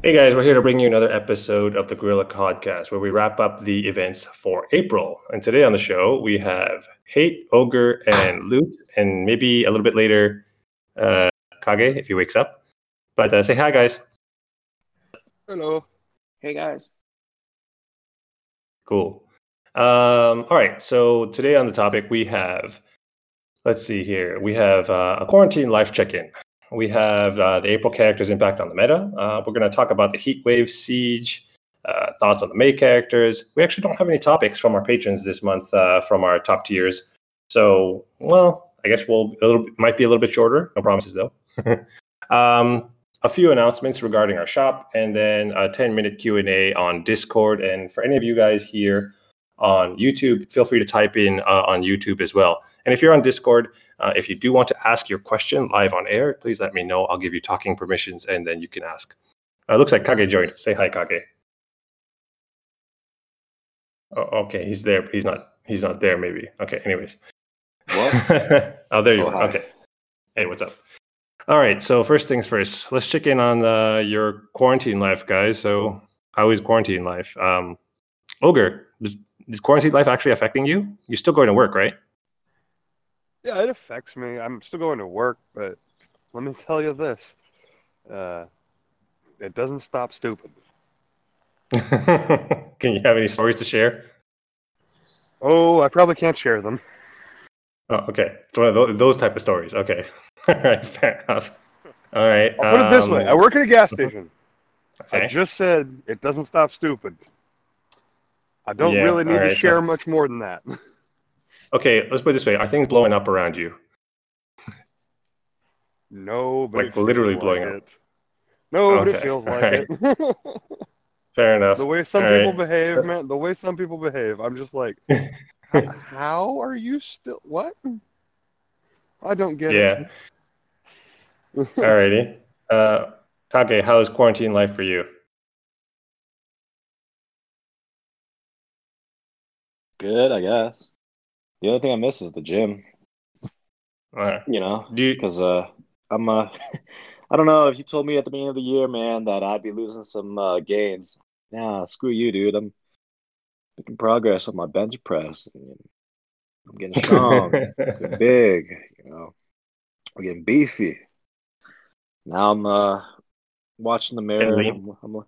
Hey guys, we're here to bring you another episode of the Gorilla Podcast where we wrap up the events for April. And today on the show, we have Hate, Ogre, and Loot, and maybe a little bit later, uh, Kage if he wakes up. But uh, say hi, guys. Hello. Hey guys. Cool. Um, all right. So today on the topic, we have, let's see here, we have uh, a quarantine life check in. We have uh, the April characters' impact on the meta. Uh, we're going to talk about the Heat Wave Siege, uh, thoughts on the May characters. We actually don't have any topics from our patrons this month uh, from our top tiers. So, well, I guess we'll a little might be a little bit shorter. No promises though. um, a few announcements regarding our shop, and then a 10 minute Q and A on Discord. And for any of you guys here on YouTube, feel free to type in uh, on YouTube as well. And if you're on Discord, uh, if you do want to ask your question live on air, please let me know. I'll give you talking permissions, and then you can ask. Uh, looks like Kage joined. Say hi, Kage. Oh, okay, he's there, but he's not. He's not there. Maybe. Okay. Anyways. What? oh, there you Oh, are. hi. Okay. Hey, what's up? All right. So first things first, let's check in on uh, your quarantine life, guys. So how is quarantine life? Um, Ogre, is, is quarantine life actually affecting you? You're still going to work, right? Yeah, it affects me. I'm still going to work, but let me tell you this. Uh, it doesn't stop stupid. Can you have any stories to share? Oh, I probably can't share them. Oh, okay. It's one of those, those type of stories. Okay. All right. Fair enough. All right. I'll put it this way. I um, work at a gas station. I just said it doesn't stop stupid. I don't Yeah, really need alright, to so- share much more than that. Okay. Let's put it this way. Are things blowing up around you? No, but Like it literally feels blowing like up. it. No, but it Okay, feels like alright. it. Fair enough. the way some Alright. people behave, man. The way some people behave, I'm just like, how are you still? What? I don't get Yeah. it. Yeah. Alrighty. Uh, Kage, how is quarantine life for you? Good, I guess. The only thing I miss is the gym. Right. You know, Do you, because uh, I'm uh, I don't know if you told me at the beginning of the year, man, that I'd be losing some uh, gains. Nah, screw you, dude. I'm making progress on my bench press. I'm getting strong, getting big. You know, I'm getting beefy. Now I'm uh watching the mirror. I'm, I'm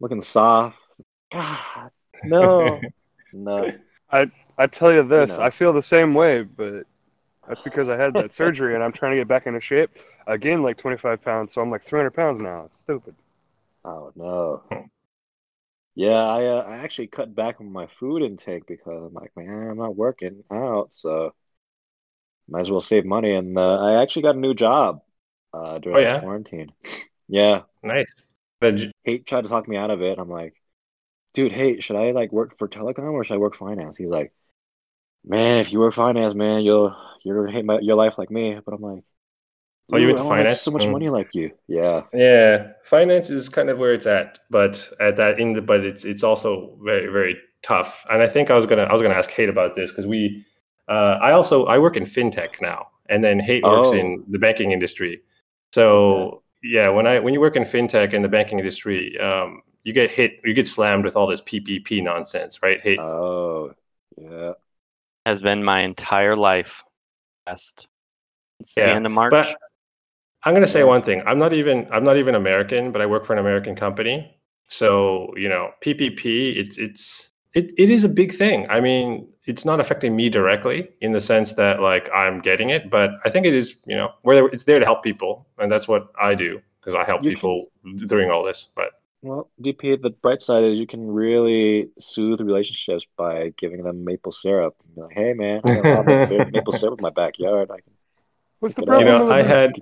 looking soft. God, no, no. I I tell you this, know. I feel the same way, but that's because I had that surgery and I'm trying to get back into shape. I gained like 25 pounds, so I'm like 300 pounds now. It's stupid. Oh no. Yeah, I uh, I actually cut back on my food intake because I'm like, man, I'm not working out, so might as well save money. And uh, I actually got a new job uh, during Oh, this yeah? quarantine. Yeah, nice. But j- Hate tried to talk me out of it. I'm like, dude, hey, should I like work for telecom or should I work finance? He's like, man, if you work finance, man, you'll you're gonna hate my, your life like me. But I'm like, Oh, you went to finance? so much Mm. money like you. Yeah. yeah, finance is kind of where it's at, but at that in the but it's it's also very very tough. And I think I was gonna I was gonna ask Hate about this because we uh, I also I work in fintech now, and then Hate works Oh. in the banking industry. So yeah, when I when you work in fintech and the banking industry, um, you get hit, you get slammed with all this PPP nonsense, right? Hate. Oh, yeah. has been my entire life. Last since Yeah, the end of March. But I'm going to say one thing. I'm not even I'm not even American, but I work for an American company. So you know, PPP. It's it's it, it is a big thing. I mean, it's not affecting me directly in the sense that like I'm getting it, but I think it is. You know, where it's there to help people, and that's what I do because I help You can- people during all this. But Well, DP, the bright side is you can really soothe relationships by giving them maple syrup. Be like, hey, man, I got a lot of maple syrup in my backyard. I can... What's the You know, you problem? know, I had.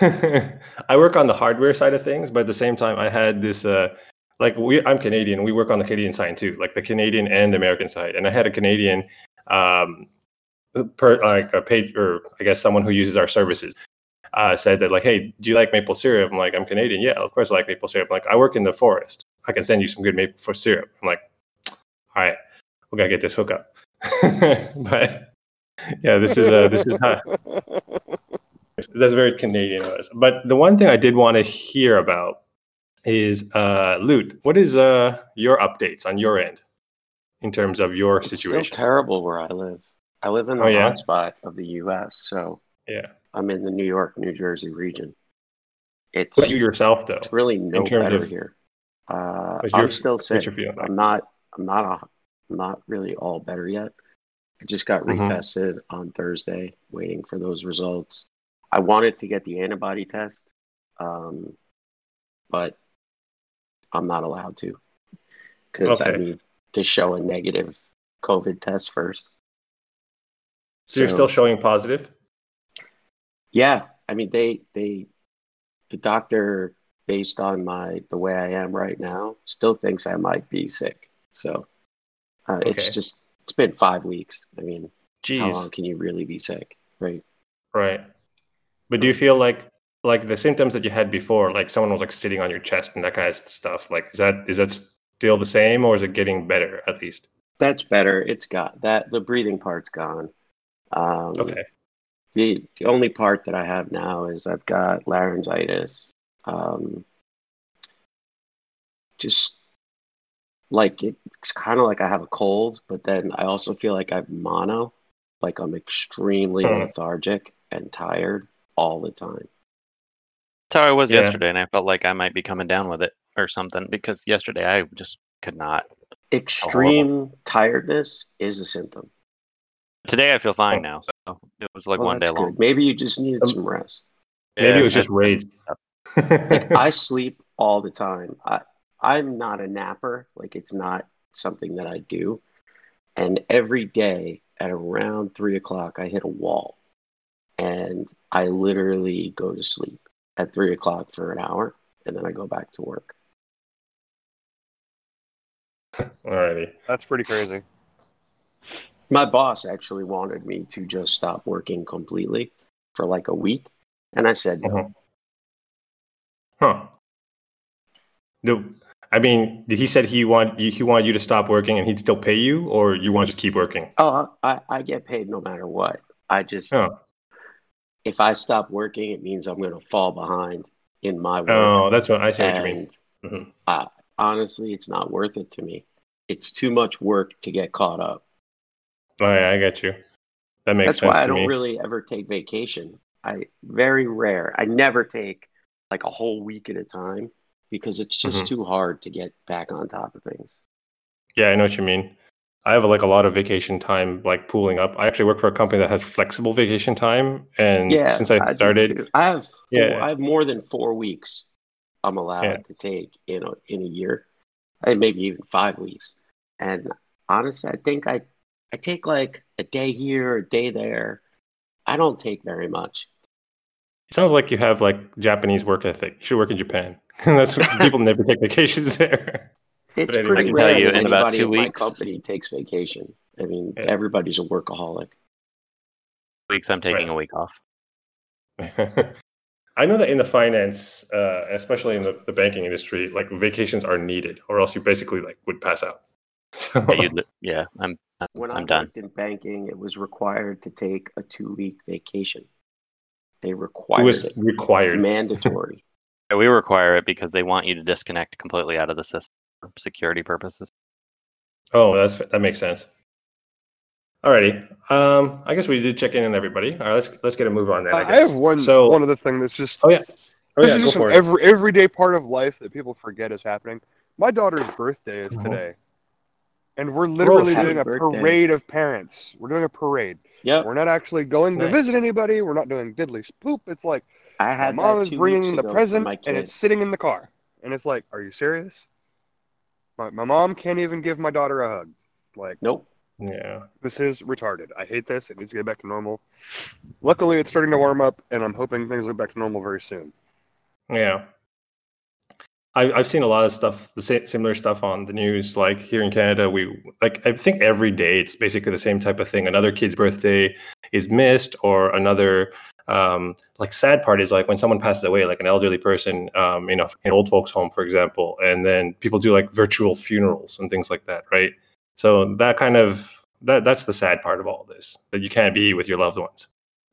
I work on the hardware side of things, but at the same time, I had this. Uh, like we, I'm Canadian. We work on the Canadian side too, like the Canadian and the American side. And I had a Canadian, um, per like a page or I guess someone who uses our services, uh, said that like, hey, do you like maple syrup? I'm like, I'm Canadian. Yeah, of course I like maple syrup. I'm like, I work in the forest. I can send you some good maple for syrup. I'm like, all right, we gotta get this hookup. but yeah, this is uh, this is how, that's very Canadian of us. But the one thing I did want to hear about is uh, Loot. What is uh, your updates on your end in terms of your situation? It's still terrible where I live. I live in the Oh, yeah? hotspot of the U.S., so yeah. I'm in the New York, New Jersey region. It's, What you yourself though? it's really no better of- here. Uh, I'm your- still sick. I'm not. I'm not. A, I'm not really all better yet. I just got Mhm. retested on Thursday, waiting for those results. I wanted to get the antibody test, um, but I'm not allowed to because I need to show a negative COVID test first. So you're still showing positive. Yeah, I mean they they the doctor based on my the way I am right now still thinks I might be sick. So uh, it's just it's been five weeks. I mean, how long can you really be sick, right? Right. But do you feel like like the symptoms that you had before, like someone was like sitting on your chest and that kind of stuff? Like is that is that still the same or is it getting better at least? That's better. It's got that the breathing part's gone. Um, Okay. The the only part that I have now is I've got laryngitis. Um, just like it's kind of like I have a cold, but then I also feel like I have mono. Like I'm extremely Hmm. lethargic and tired all the time. That's how I was Yeah. yesterday, and I felt like I might be coming down with it or something because yesterday I just could not. Extreme tiredness is a symptom. Today I feel fine Oh. now, so it was like Well, one day that's long. good. Maybe you just needed Um, some rest. Maybe Yeah, it was just rage. like I sleep all the time. I I'm not a napper. Like it's not something that I do. And every day at around three o'clock, I hit a wall, and I literally go to sleep at three o'clock for an hour, and then I go back to work. Alrighty. That's pretty crazy. My boss actually wanted me to just stop working completely for like a week, and I said no. Uh-huh. Huh. The, I mean, did he said he want he wanted you to stop working and he'd still pay you, or you want to just keep working? Oh, I, I get paid no matter what. I just Oh, if I stop working, it means I'm going to fall behind in my work. oh, that's what I see what you mean. and Mhm. uh, honestly, it's not worth it to me. It's too much work to get caught up. Oh, yeah, I get you. That makes That's sense why I don't me. really ever take vacation. I very rare. I never take like a whole week at a time because it's just Mhm. too hard to get back on top of things. Yeah, I know what you mean. I have like a lot of vacation time like pooling up. I actually work for a company that has flexible vacation time, and Yeah, since I started, too. I have four, Yeah. I have more than four weeks. I'm allowed Yeah. to take in a in a year, and maybe even five weeks. And honestly, I think I I take like a day here, a day there. I don't take very much. it sounds like you have like Japanese work ethic. You should work in Japan. That's what people never take vacations there. It's anyway, I pretty can rare tell you in about two in my company takes vacation. I mean, Yeah. everybody's a workaholic. weeks I'm taking Right. a week off. I know that in the finance, uh, especially in the, the banking industry, like vacations are needed, or else you basically like would pass out. So, Yeah, li- yeah, I'm I'm, When I I'm done. worked in banking, it was required to take a two week vacation. They required it was it. required. Mandatory. Yeah, we require it because they want you to disconnect completely out of the system for security purposes. Oh, that's that makes sense. Alrighty. Um, I guess we did check in on everybody. All right, let's let's get a move on then. I, I, I have one So, one other thing that's just oh yeah, oh this yeah, is just an every everyday part of life that people forget is happening. My daughter's birthday is Mhm. today, and we're literally happy doing a birthday. parade of parents. We're doing a parade. Yeah, We're not actually going to visit anybody. We're not doing diddly poop. It's like I my mom is bringing the present, and it's sitting in the car. And it's like, are you serious? My, my mom can't even give my daughter a hug. Like, Nope. Yeah. this is retarded. I hate this. It needs to get back to normal. Luckily, it's starting to warm up, and I'm hoping things will get back to normal very soon. Yeah. I, I've seen a lot of stuff, the similar stuff on the news. Like here in Canada, we like I think every day it's basically the same type of thing. Another kid's birthday is missed, or another um, like sad part is like when someone passes away, like an elderly person, um, you know, in old folks' home, for example, and then people do like virtual funerals and things like that, right? So that kind of that that's the sad part of all this that you can't be with your loved ones.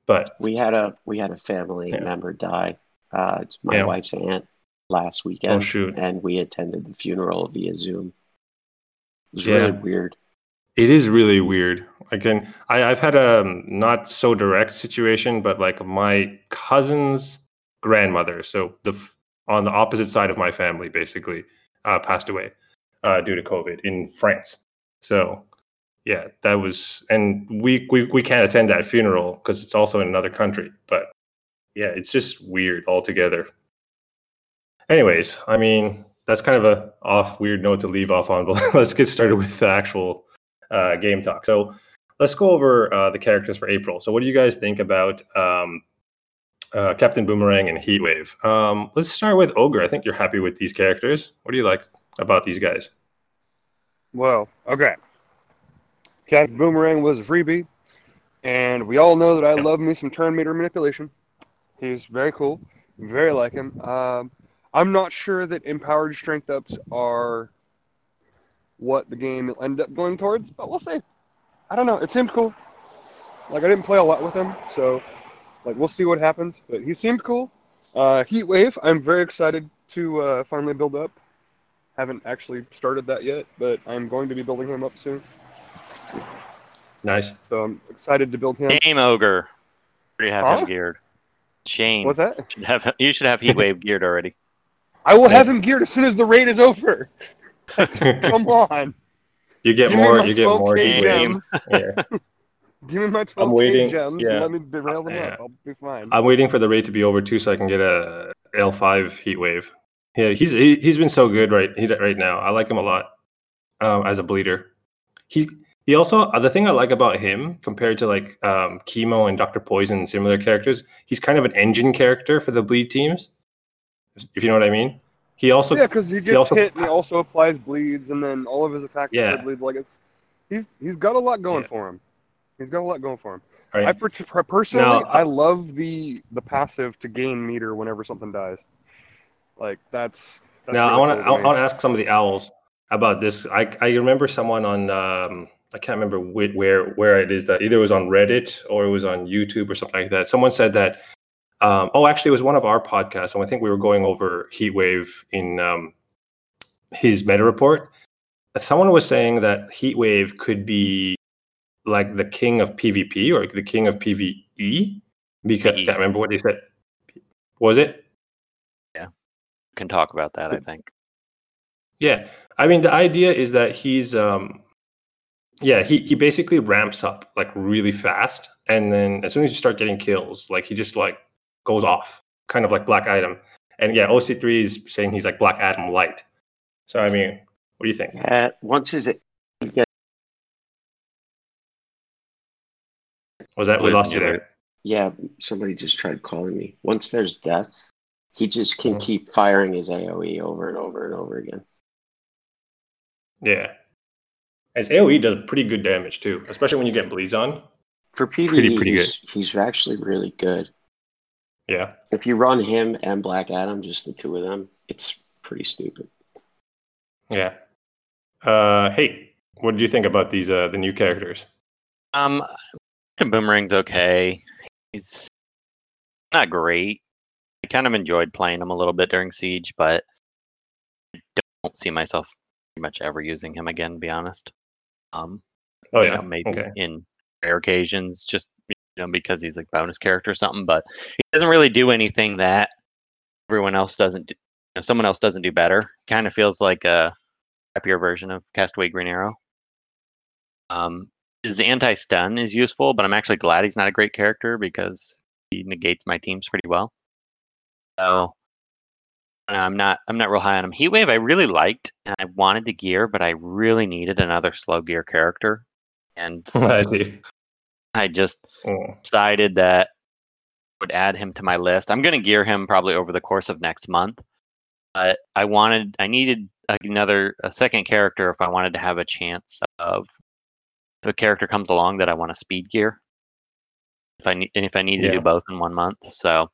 But We had a we had a family Yeah. member die. Uh, it's my Yeah. wife's aunt. Last weekend, Oh shoot. and we attended the funeral via Zoom. It was Yeah. really weird. It is really weird. Again, I, I've had a um, not so direct situation, but like my cousin's grandmother, so the on the opposite side of my family, basically, uh, passed away uh, due to COVID in France. So, yeah, that was, and we we, we can't attend that funeral because it's also in another country. But yeah, it's just weird altogether. Anyways, I mean, that's kind of a off weird note to leave off on, but let's get started with the actual uh, game talk. So let's go over uh, the characters for April. So what do you guys think about um, uh, Captain Boomerang and Heatwave? Um, let's start with Ogre. I think you're happy with these characters. What do you like about these guys? Well, okay. Captain Boomerang was a freebie, and we all know that I love me some turn meter manipulation. He's very cool, very like him. Um, I'm not sure that empowered strength ups are what the game will end up going towards, but we'll see. I don't know. It seemed cool. Like I didn't play a lot with him, so like we'll see what happens. But he seemed cool. Uh, Heat Wave, I'm very excited to uh, finally build up. Haven't actually started that yet, but I'm going to be building him up soon. Nice. So I'm excited to build him. Shame ogre. Already have Huh? him geared. Shame. What's that? Should have you should have Heatwave geared already. I will have him geared as soon as the raid is over. Come on. You get Give more. You get more 12K gems. Yeah. Give me my 12 I'm waiting- gems yeah. and let me derail them Yeah. up. I'll be fine. I'm waiting for the raid to be over too, so I can get a L5 heat wave. Yeah, he's he, he's been so good right he, right now. I like him a lot um, as a bleeder. He he also uh, the thing I like about him compared to like um, Chemo and Doctor Poison and similar characters, he's kind of an engine character for the bleed teams. If you know what I mean. He also yeah, because he gets also- hit and he also applies bleeds, and then all of his attacks Yeah. bleed. Like it's he's he's got a lot going Yeah. for him. He's got a lot going for him. right? I per- per- personally, Now, I love the the passive to gain meter whenever something dies. Like that's. that's now I want to cool I want to ask some of the owls about this. I I remember someone on um, I can't remember where where it is that either it was on Reddit or it was on YouTube or something like that. Someone said that. Um, oh, actually, it was one of our podcasts, and I think we were going over Heatwave in um, his meta report. Someone was saying that Heatwave could be like the king of PvP or the king of PvE. Because I can't remember what they said. Was it? Yeah, can talk about that, I think. Yeah. I mean, the idea is that he's, um, yeah, he, he basically ramps up like really fast. And then as soon as you start getting kills, like he just like goes off, kind of like Black Adam. And yeah, OC3 is saying he's like Black Adam light. So, I mean, what do you think? Yeah, once his Was that we lost you you there? yeah, somebody just tried calling me. Once there's deaths, he just can Mhm. keep firing his AOE over and over and over again. Yeah. as AoE does pretty good damage too, especially when you get bleeds on. For PvE, Pretty- pretty he's, he's actually really good. Yeah. If you run him and Black Adam, just the two of them, it's pretty stupid. Yeah. Uh, hey, what did you think about these, uh, the new characters? Um, Boomerang's okay. He's not great. I kind of enjoyed playing him a little bit during Siege, but I don't see myself pretty much ever using him again. To be honest. Um, Oh, yeah. know, maybe Okay. in rare occasions, just you know, because he's like bonus character or something. But he doesn't really do anything that everyone else doesn't. Do, you know, someone else doesn't do better. Kind of feels like a happier version of Castaway Green Arrow. Um, his anti-stun is useful, but I'm actually glad he's not a great character because he negates my teams pretty well. So no, I'm not I'm not real high on him. Heatwave I really liked and I wanted the gear, but I really needed another slow gear character. And I see. I just Oh. decided that I would add him to my list. I'm going to gear him probably over the course of next month. But I wanted, I needed another, a second character if I wanted to have a chance of if a character comes along that I want to speed gear. If I need, and if I need to Yeah. do both in one month, so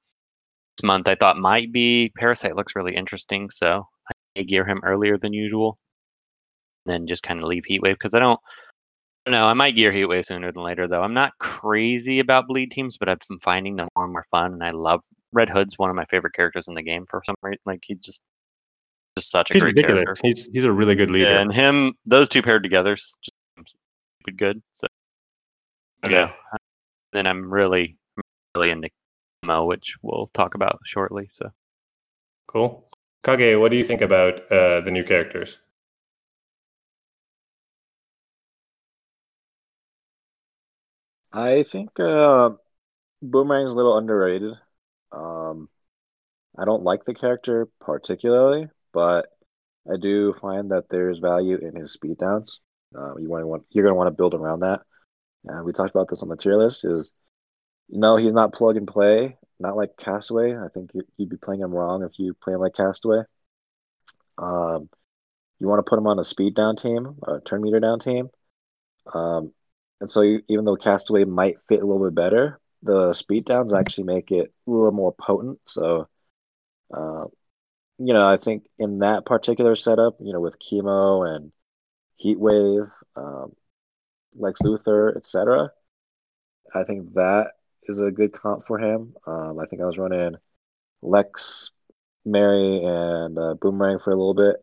this month I thought might be Parasite looks really interesting, so I may gear him earlier than usual. Then just kind of leave Heatwave because I don't no, I might gear Heatwave sooner than later, though. I'm not crazy about bleed teams, but I've been finding them more and more fun, and I love Red Hood's one of my favorite characters in the game for some reason. Like he just just such a He's great ridiculous. character. He's he's a really good leader. Yeah, and him, those two paired together, just stupid good. So yeah. then I'm really, really into Mo, which we'll talk about shortly. So Cool. Kage, what do you think about uh, the new characters? I think uh, Boomerang's a little underrated. Um, I don't like the character particularly, but I do find that there's value in his speed downs. Uh, you want you're going to want to build around that. And we talked about this on the tier list. Is no, he's not plug and play. Not like Castaway. I think you- you'd be playing him wrong if you play him like Castaway. Um, you want to put him on a speed down team, a turn meter down team. Um, and so even though Castaway might fit a little bit better, the speed downs actually make it a little more potent. So, uh, you know, I think in that particular setup, you know, with chemo and heat wave, um, Lex Luthor, etc., I think that is a good comp for him. Um, I think I was running Lex, Mary, and uh, Boomerang for a little bit.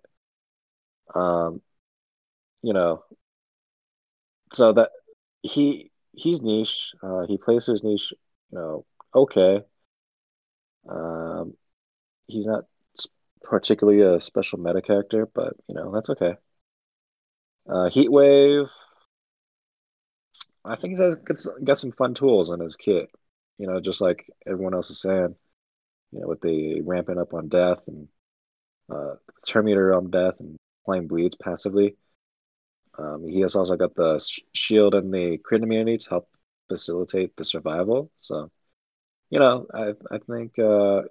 Um, you know, so that he he's niche. Uh, he plays his niche, you know, okay. Um, he's not particularly a special meta character, but you know that's okay. Uh, Heat Wave. I think he's got, got some fun tools in his kit. You know, just like everyone else is saying. You know, with the ramping up on death and uh, turn meter on death and playing bleeds passively. Um, he has also got the sh- shield and the crit immunity to help facilitate the survival. So, you know, I I think uh,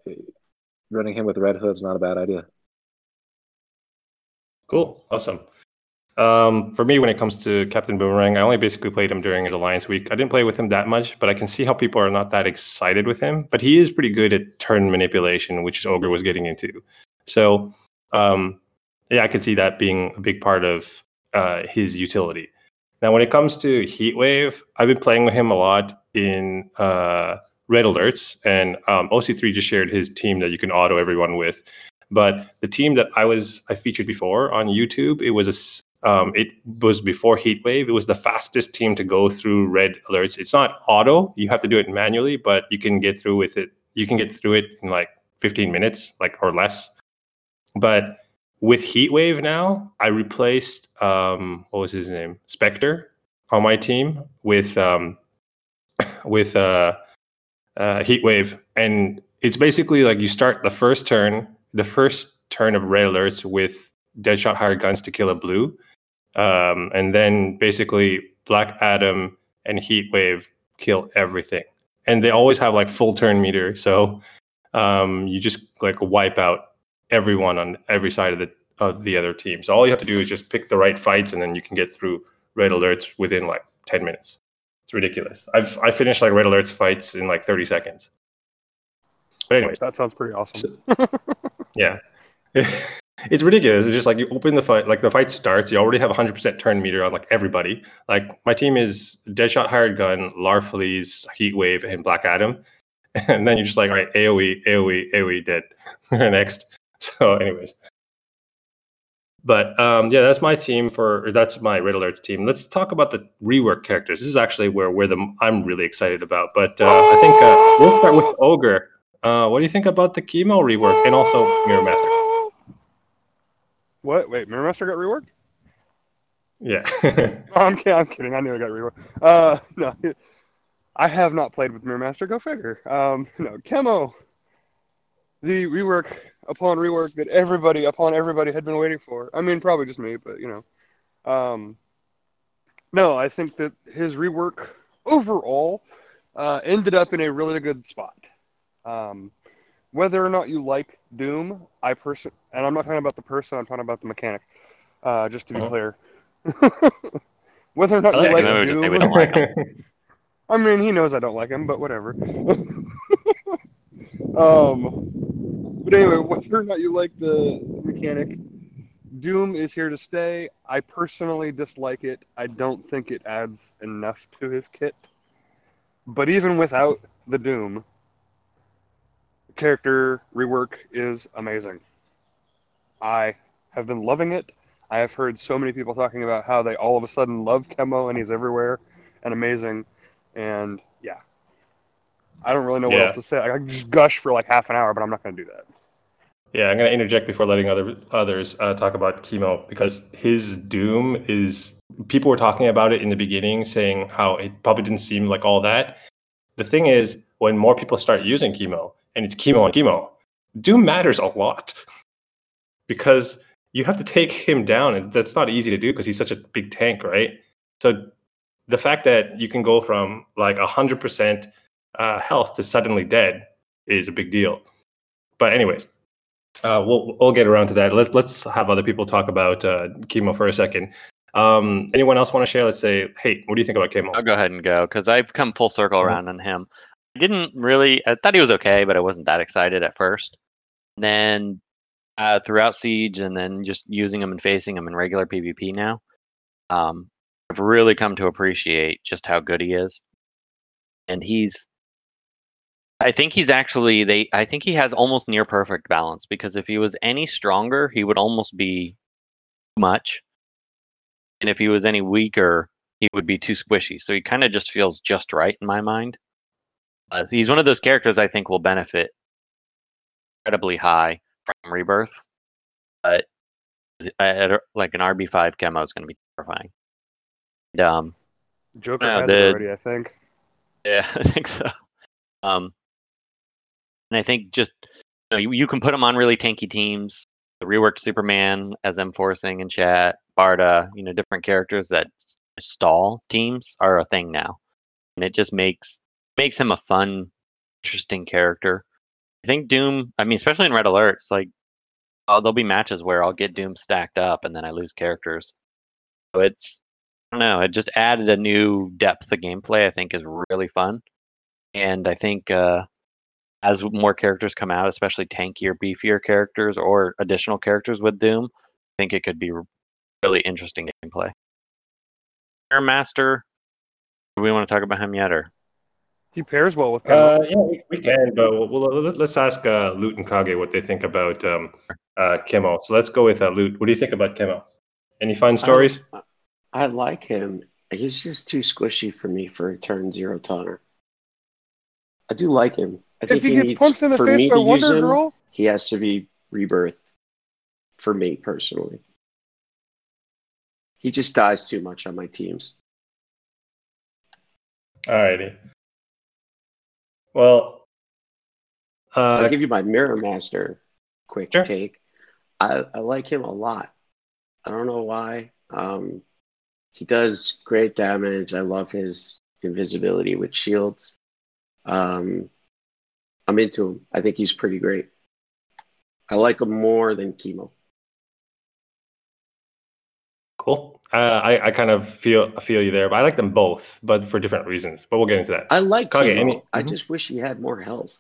running him with Red Hood's not a bad idea. Cool. Awesome. Um, for me, when it comes to Captain Boomerang, I only basically played him during his Alliance week. I didn't play with him that much, but I can see how people are not that excited with him. But he is pretty good at turn manipulation, which Ogre was getting into. So, um, yeah, I could see that being a big part of uh, his utility. Now, when it comes to Heatwave, I've been playing with him a lot in uh, Red Alerts, and um, OC3 just shared his team that you can auto everyone with. But the team that I was I featured before on YouTube, it was a um, it was before Heatwave. It was the fastest team to go through red alerts. It's not auto; you have to do it manually, but you can get through with it. You can get through it in like 15 minutes, like or less. But with Heatwave now, I replaced um, what was his name, Spectre, on my team with um, with uh, uh, Heatwave, and it's basically like you start the first turn, the first turn of red alerts with Deadshot hired guns to kill a blue, um, and then basically Black Adam and Heatwave kill everything, and they always have like full turn meter, so um, you just like wipe out everyone on every side of the of the other team. So all you have to do is just pick the right fights, and then you can get through red alerts within like ten minutes. It's ridiculous. I've I finished like red alerts fights in like thirty seconds. But anyways, That sounds pretty awesome. yeah. it's ridiculous. It's just like you open the fight, like the fight starts, you already have 100% turn meter on like everybody. Like my team is Deadshot Hired Gun, Larfleeze, Heatwave, and Black Adam. And then you're just like, all right, AoE, AoE, AoE, dead. Next. So, anyways. But um, yeah, that's my team for, or that's my Red Alert team. Let's talk about the rework characters. This is actually where, where the, I'm really excited about. But uh, I think uh, we'll start with Ogre. Uh, what do you think about the chemo rework and also Mirror Master? What? Wait, Mirror Master got reworked? Yeah. Oh, I'm, kidding, I'm kidding. I knew it got reworked. Uh, no, I have not played with Mirror Master. Go figure. Um, no, Chemo. The rework upon rework that everybody upon everybody had been waiting for. I mean, probably just me, but you know. Um, no, I think that his rework overall uh, ended up in a really good spot. Um, whether or not you like Doom, I person, and I'm not talking about the person, I'm talking about the mechanic. Uh, just to be Uh-huh. clear. whether or not you like him. We would say we Doom, don't like him. I mean, he knows I don't like him, but whatever. um, but anyway, whether or not you like the mechanic, Doom is here to stay. I personally dislike it. I don't think it adds enough to his kit. But even without the Doom, character rework is amazing. I have been loving it. I have heard so many people talking about how they all of a sudden love Chemo and he's everywhere and amazing. And yeah, I don't really know what Yeah. else to say. I can just gush for like half an hour, but I'm not going to do that. Yeah, I'm going to interject before letting other others uh, talk about chemo because his doom is people were talking about it in the beginning, saying how it probably didn't seem like all that. The thing is, when more people start using chemo and it's chemo and chemo, doom matters a lot because you have to take him down, and that's not easy to do because he's such a big tank, right? So the fact that you can go from like hundred percent uh, health to suddenly dead is a big deal. But anyways, uh, we'll we'll get around to that. Let's let's have other people talk about uh, chemo for a second. Um, anyone else want to share? Let's say, hey, what do you think about chemo? I'll go ahead and go because I've come full circle Mhm. around on him. I didn't really. I thought he was okay, but I wasn't that excited at first. Then uh, throughout Siege, and then just using him and facing him in regular PvP now, um, I've really come to appreciate just how good he is. And he's. I think he's actually they. I think he has almost near perfect balance because if he was any stronger, he would almost be too much, and if he was any weaker, he would be too squishy. So he kind of just feels just right in my mind. Uh, so he's one of those characters I think will benefit incredibly high from Rebirth, but at- like an RB five chemo is going to be terrifying. And, um, Joker No, has the- it already, I think. yeah, I think so. Um, and I think just you, know, you, you can put him on really tanky teams. The reworked Superman as M forcing in chat, Barda, you know, different characters that stall teams are a thing now, and it just makes makes him a fun, interesting character. I think Doom. I mean, especially in Red Alerts, like oh, there'll be matches where I'll get Doom stacked up and then I lose characters. So it's I don't know. It just added a new depth of gameplay. I think is really fun, and I think uh, as more characters come out, especially tankier, beefier characters or additional characters with Doom, I think it could be really interesting gameplay. Mirror Master. Do we want to talk about him yet, or He pairs well with Chemo. Uh, yeah, we, we can, but we'll, we'll, let- let's ask uh, Loot and Kage what they think about um, uh, Chemo. So let's go with uh, Loot. What do you think about Chemo? Any fun stories? I, I like him. He's just too squishy for me for a turn zero toner. I do like him. I think if he gets needs, punched in the face by Wonder him, Girl, he has to be rebirthed. For me personally, he just dies too much on my teams. Alrighty. Well, I'll uh, give you my Mirror Master quick Sure. take. I, I like him a lot. I don't know why. Um, he does great damage. I love his invisibility with shields. Um, I'm into him. I think he's pretty great. I like him more than Chemo. cool. Uh, I, I kind of feel feel you there, but I like them both, but for different reasons. But we'll get into that. I like Kage, Chemo. any- I mhm. just wish he had more health.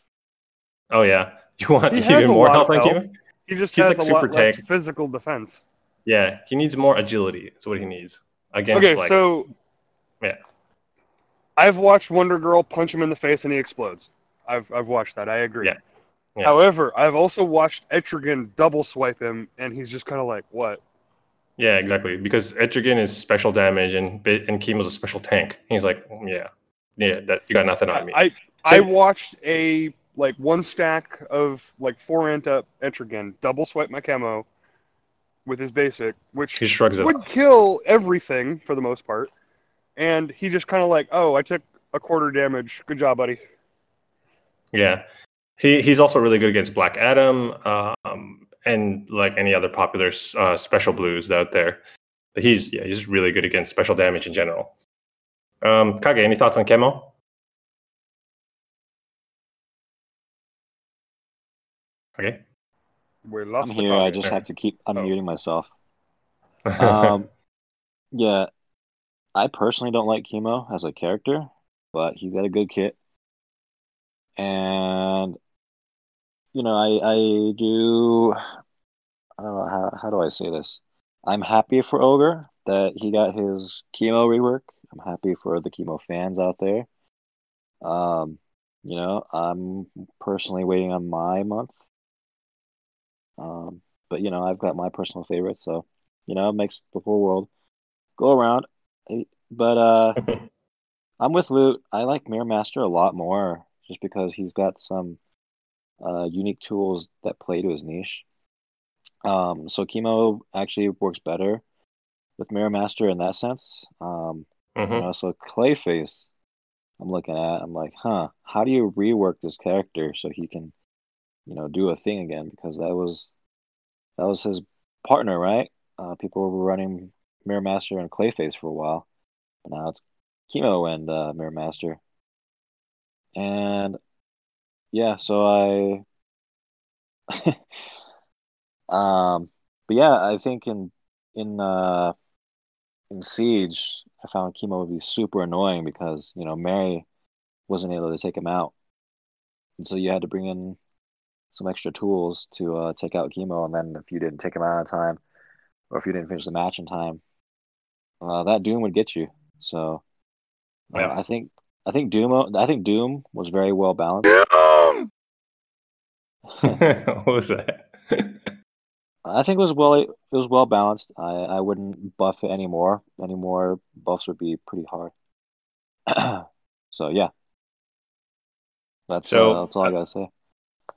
Oh yeah, you want He even more health of on. Chemo? he just He's has like a lot super less tank. physical defense. Yeah, he needs more agility. Is what he needs against Okay, like so Yeah. I've watched Wonder Girl punch him in the face and he explodes. I've I've watched that. I agree. Yeah. Yeah. However, I've also watched Etrigan double swipe him, and he's just kind of like, "What?" yeah, exactly. Because Etrigan is special damage and and Chemo's a special tank. He's like, yeah, yeah, that you got nothing on me. I I Same- watched a like one stack of like four ant up Etrigan double swipe my Chemo with his basic, which he shrugs it would kill everything for the most part, and he just kind of like, "Oh, I took a quarter damage. Good job, buddy." Yeah, he he's also really good against Black Adam, um, and like any other popular uh, special blues out there. But he's yeah, he's really good against special damage in general. Um, Kage, any thoughts on Chemo? Okay. We're lost I'm here. I Kage. just have to keep Oh. unmuting myself. Um, yeah, I personally don't like Chemo as a character, but he's got a good kit, and you know, I I do. I don't know how how do I say this. I'm happy for Ogre that he got his Chemo rework. I'm happy for the Chemo fans out there. Um, you know, I'm personally waiting on my month. Um, but you know, I've got my personal favorite, so you know, it makes the whole world go around. But uh, I'm with Loot. I like Mirror Master a lot more, just because he's got some uh unique tools that play to his niche. Um, so Chemo actually works better with Mirror Master in that sense. Um, you Mhm. know, so Clayface, I'm looking at, I'm like, huh, how do you rework this character so he can, you know, do a thing again? Because that was that was his partner, right? Uh, people were running Mirror Master and Clayface for a while, but now it's Chemo and uh, Mirror Master. And yeah, so I, um, but yeah, I think in in uh in Siege, I found Chemo would be super annoying because you know Mary wasn't able to take him out, and so you had to bring in some extra tools to uh, take out Chemo, and then if you didn't take him out on time, or if you didn't finish the match in time, uh, that Doom would get you. So uh, Yeah. I think I think Doom I think Doom was very well balanced. what was that? I think it was well it was well balanced. I, I wouldn't buff it anymore. Any more buffs would be pretty hard. so yeah. That's So- uh, that's all I gotta say.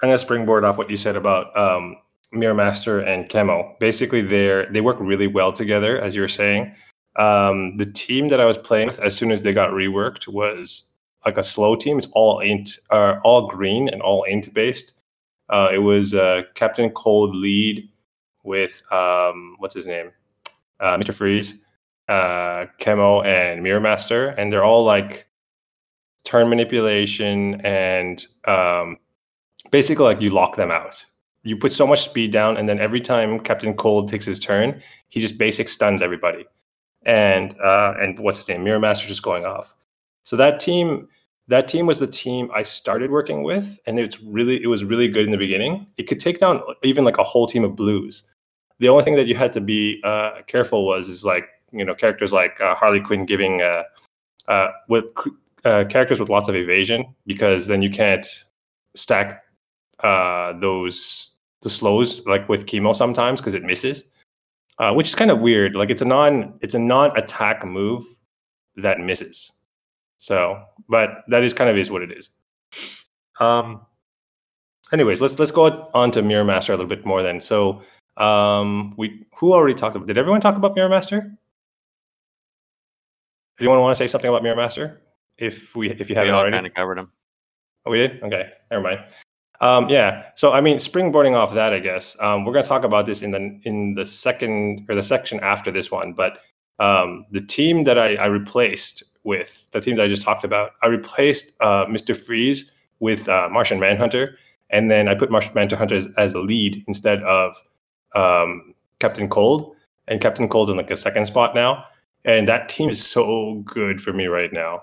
I'm gonna springboard off what you said about um, Mirror Master and Chemo. Basically, they they work really well together, as you were saying. Um, the team that I was playing with, as soon as they got reworked, was like a slow team. It's all int, uh, all green and all int based. Uh, it was uh, Captain Cold lead with um, what's his name, uh, Mr. Freeze, uh, Chemo, and Mirror Master, and they're all like turn manipulation and um, basically like you lock them out. You put so much speed down, and then every time Captain Cold takes his turn, he just basic stuns everybody. And uh, and what's his name? Mirror Master just going off. So that team, that team was the team I started working with, and it's really it was really good in the beginning. It could take down even like a whole team of blues. The only thing that you had to be uh, careful was is like you know characters like uh, Harley Quinn giving uh, uh, with uh, characters with lots of evasion because then you can't stack uh, those the slows like with chemo sometimes because it misses, uh, which is kind of weird. Like it's a non it's a non attack move that misses. So, but that is kind of is what it is. Um. Anyways, let's let's go on to Mirror Master a little bit more then. So, um, we who already talked about? Did everyone talk about Mirror Master? Anyone want to say something about Mirror Master? If we if you haven't already, kind of covered him. Oh, we did? Okay, never mind. Um, yeah. So I mean, springboarding off that, I guess um, we're going to talk about this in the in the second or the section after this one. But um, the team that I, I replaced with the team that I just talked about, I replaced uh, Mr. Freeze with uh, Martian Manhunter, and then I put Martian Manhunter as, as the lead instead of um, Captain Cold. And Captain Cold's in like a second spot now, and that team is so good for me right now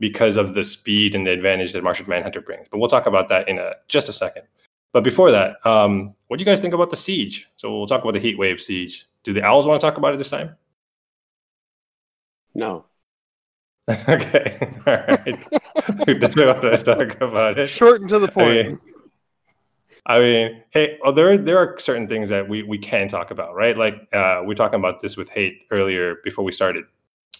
because of the speed and the advantage that Martian Manhunter brings. But we'll talk about that in a, just a second. But before that, um, what do you guys think about the siege? So we'll talk about the heat wave siege. Do the owls want to talk about it this time? No. okay, all right. Who doesn't want to talk about it? Short and to the I point. mean, I mean, hey, oh, there there are certain things that we we can talk about, right? Like uh, we are talking about this with hate earlier before we started.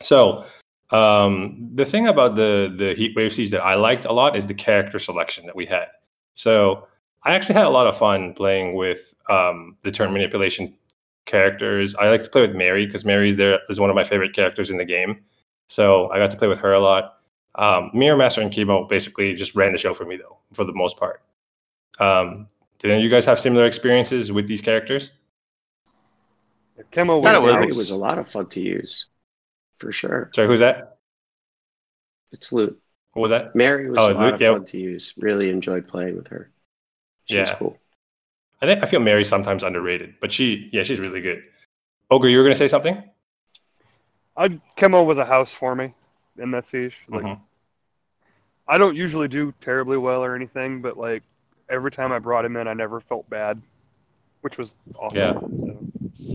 So um, the thing about the the heat wave siege that I liked a lot is the character selection that we had. So I actually had a lot of fun playing with um, the turn manipulation characters. I like to play with Mary because Mary's there is one of my favorite characters in the game. So I got to play with her a lot. Um, Mirror Master and Chemo basically just ran the show for me though, for the most part. Um, did any of you guys have similar experiences with these characters? Chemo was was. Was a lot of fun to use, for sure. Sorry, who's that? It's Loot. What was that? Mary was Oh, a lot Luke? of Yep. fun to use. Really enjoyed playing with her. She was Yeah. cool. I think I feel Mary's sometimes underrated, but she, yeah, she's really good. Ogre, you were gonna say something? I Chemo was a house for me in that siege. Like Mhm. I don't usually do terribly well or anything, but like every time I brought him in, I never felt bad, which was awesome. Yeah. So,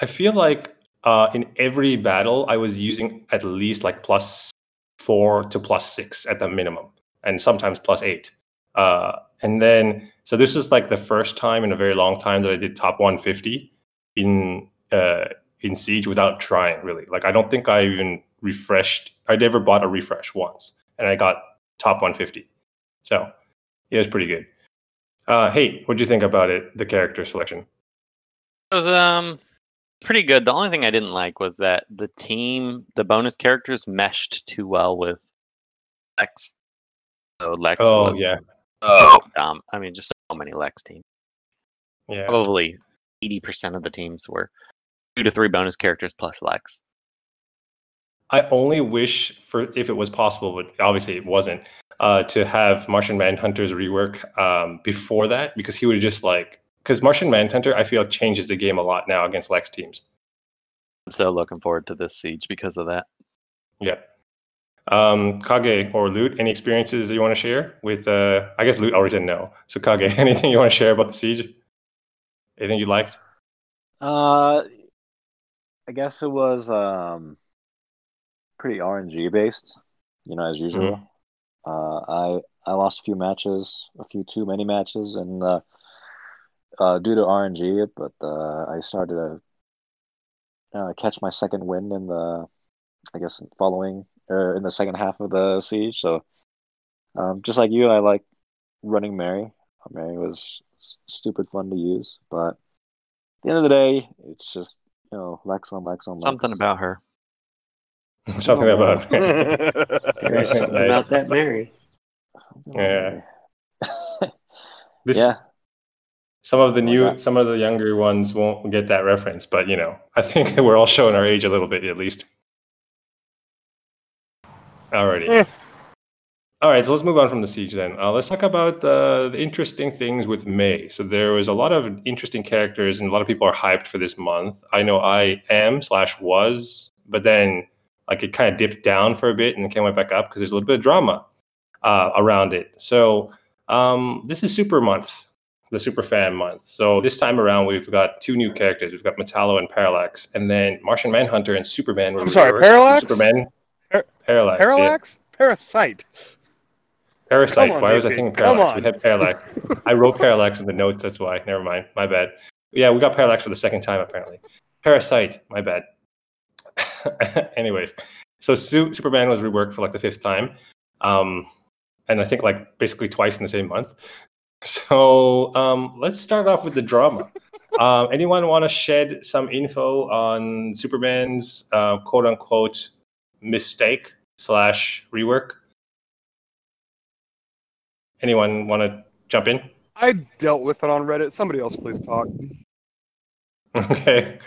I feel like uh, in every battle I was using at least like plus four to plus six at the minimum, and sometimes plus eight. Uh, and then, so this is like the first time in a very long time that I did top 150 in uh, in Siege without trying really. Like I don't think I even refreshed. I never bought a refresh once, and I got top 150. So it was pretty good. Uh, hey, what do you think about it? The character selection. It was um pretty good. The only thing I didn't like was that the team, the bonus characters, meshed too well with Lex. So Lex. Oh was yeah, so dumb. I mean, just so many Lex teams. yeah. Probably eighty percent of the teams were two to three bonus characters plus Lex. I only wish for if it was possible, but obviously it wasn't, uh, to have Martian Manhunter's rework um, before that because he would just like because Martian Manhunter I feel changes the game a lot now against Lex teams. I'm so looking forward to this siege because of that. Yeah. Um, Kage or Loot, any experiences that you want to share with? Uh, I guess Loot already said no. So Kage, anything you want to share about the siege? Anything you liked? Uh, I guess it was um pretty RNG based, you know, as usual. Uh, I I lost a few matches, a few too many matches, and uh, uh, due to RNG, but uh, I started to uh, catch my second win in the, I guess, following or in the second half of the siege. So, um, just like you, I like running Mary. Mary was stupid fun to use, but at the end of the day, it's just you know Lex on Lex on Lex. Something about her. Something about. There's something about that Mary. Yeah. This, Mary. yeah. Some of the new, some of the younger ones won't get that reference, but you know, I think we're all showing our age a little bit at least. Alrighty. Eh. All right, so let's move on from the siege then. Uh, let's talk about uh, the interesting things with May. So there was a lot of interesting characters, and a lot of people are hyped for this month. I know I am slash was, but then like it kind of dipped down for a bit and then came right back up because there's a little bit of drama uh, around it. So um, this is Super Month, the Super Fan Month. So this time around, we've got two new characters. We've got Metallo and Parallax, and then Martian Manhunter and Superman. were I'm sorry. Parallax? Superman. Par- Parallax. yeah. Parallax? Parasite. Parasite. On, why was I thinking Parallax? We had Parallax. I wrote Parallax in the notes. That's why. Never mind. My bad. Yeah, we got Parallax for the second time apparently. Parasite. My bad. Anyways, so Su- Superman was reworked for like the fifth time, um, and I think like basically twice in the same month. So um, let's start off with the drama. um, anyone want to shed some info on Superman's uh, quote unquote mistake slash rework? Anyone want to jump in? I dealt with it on Reddit. Somebody else please talk. Okay.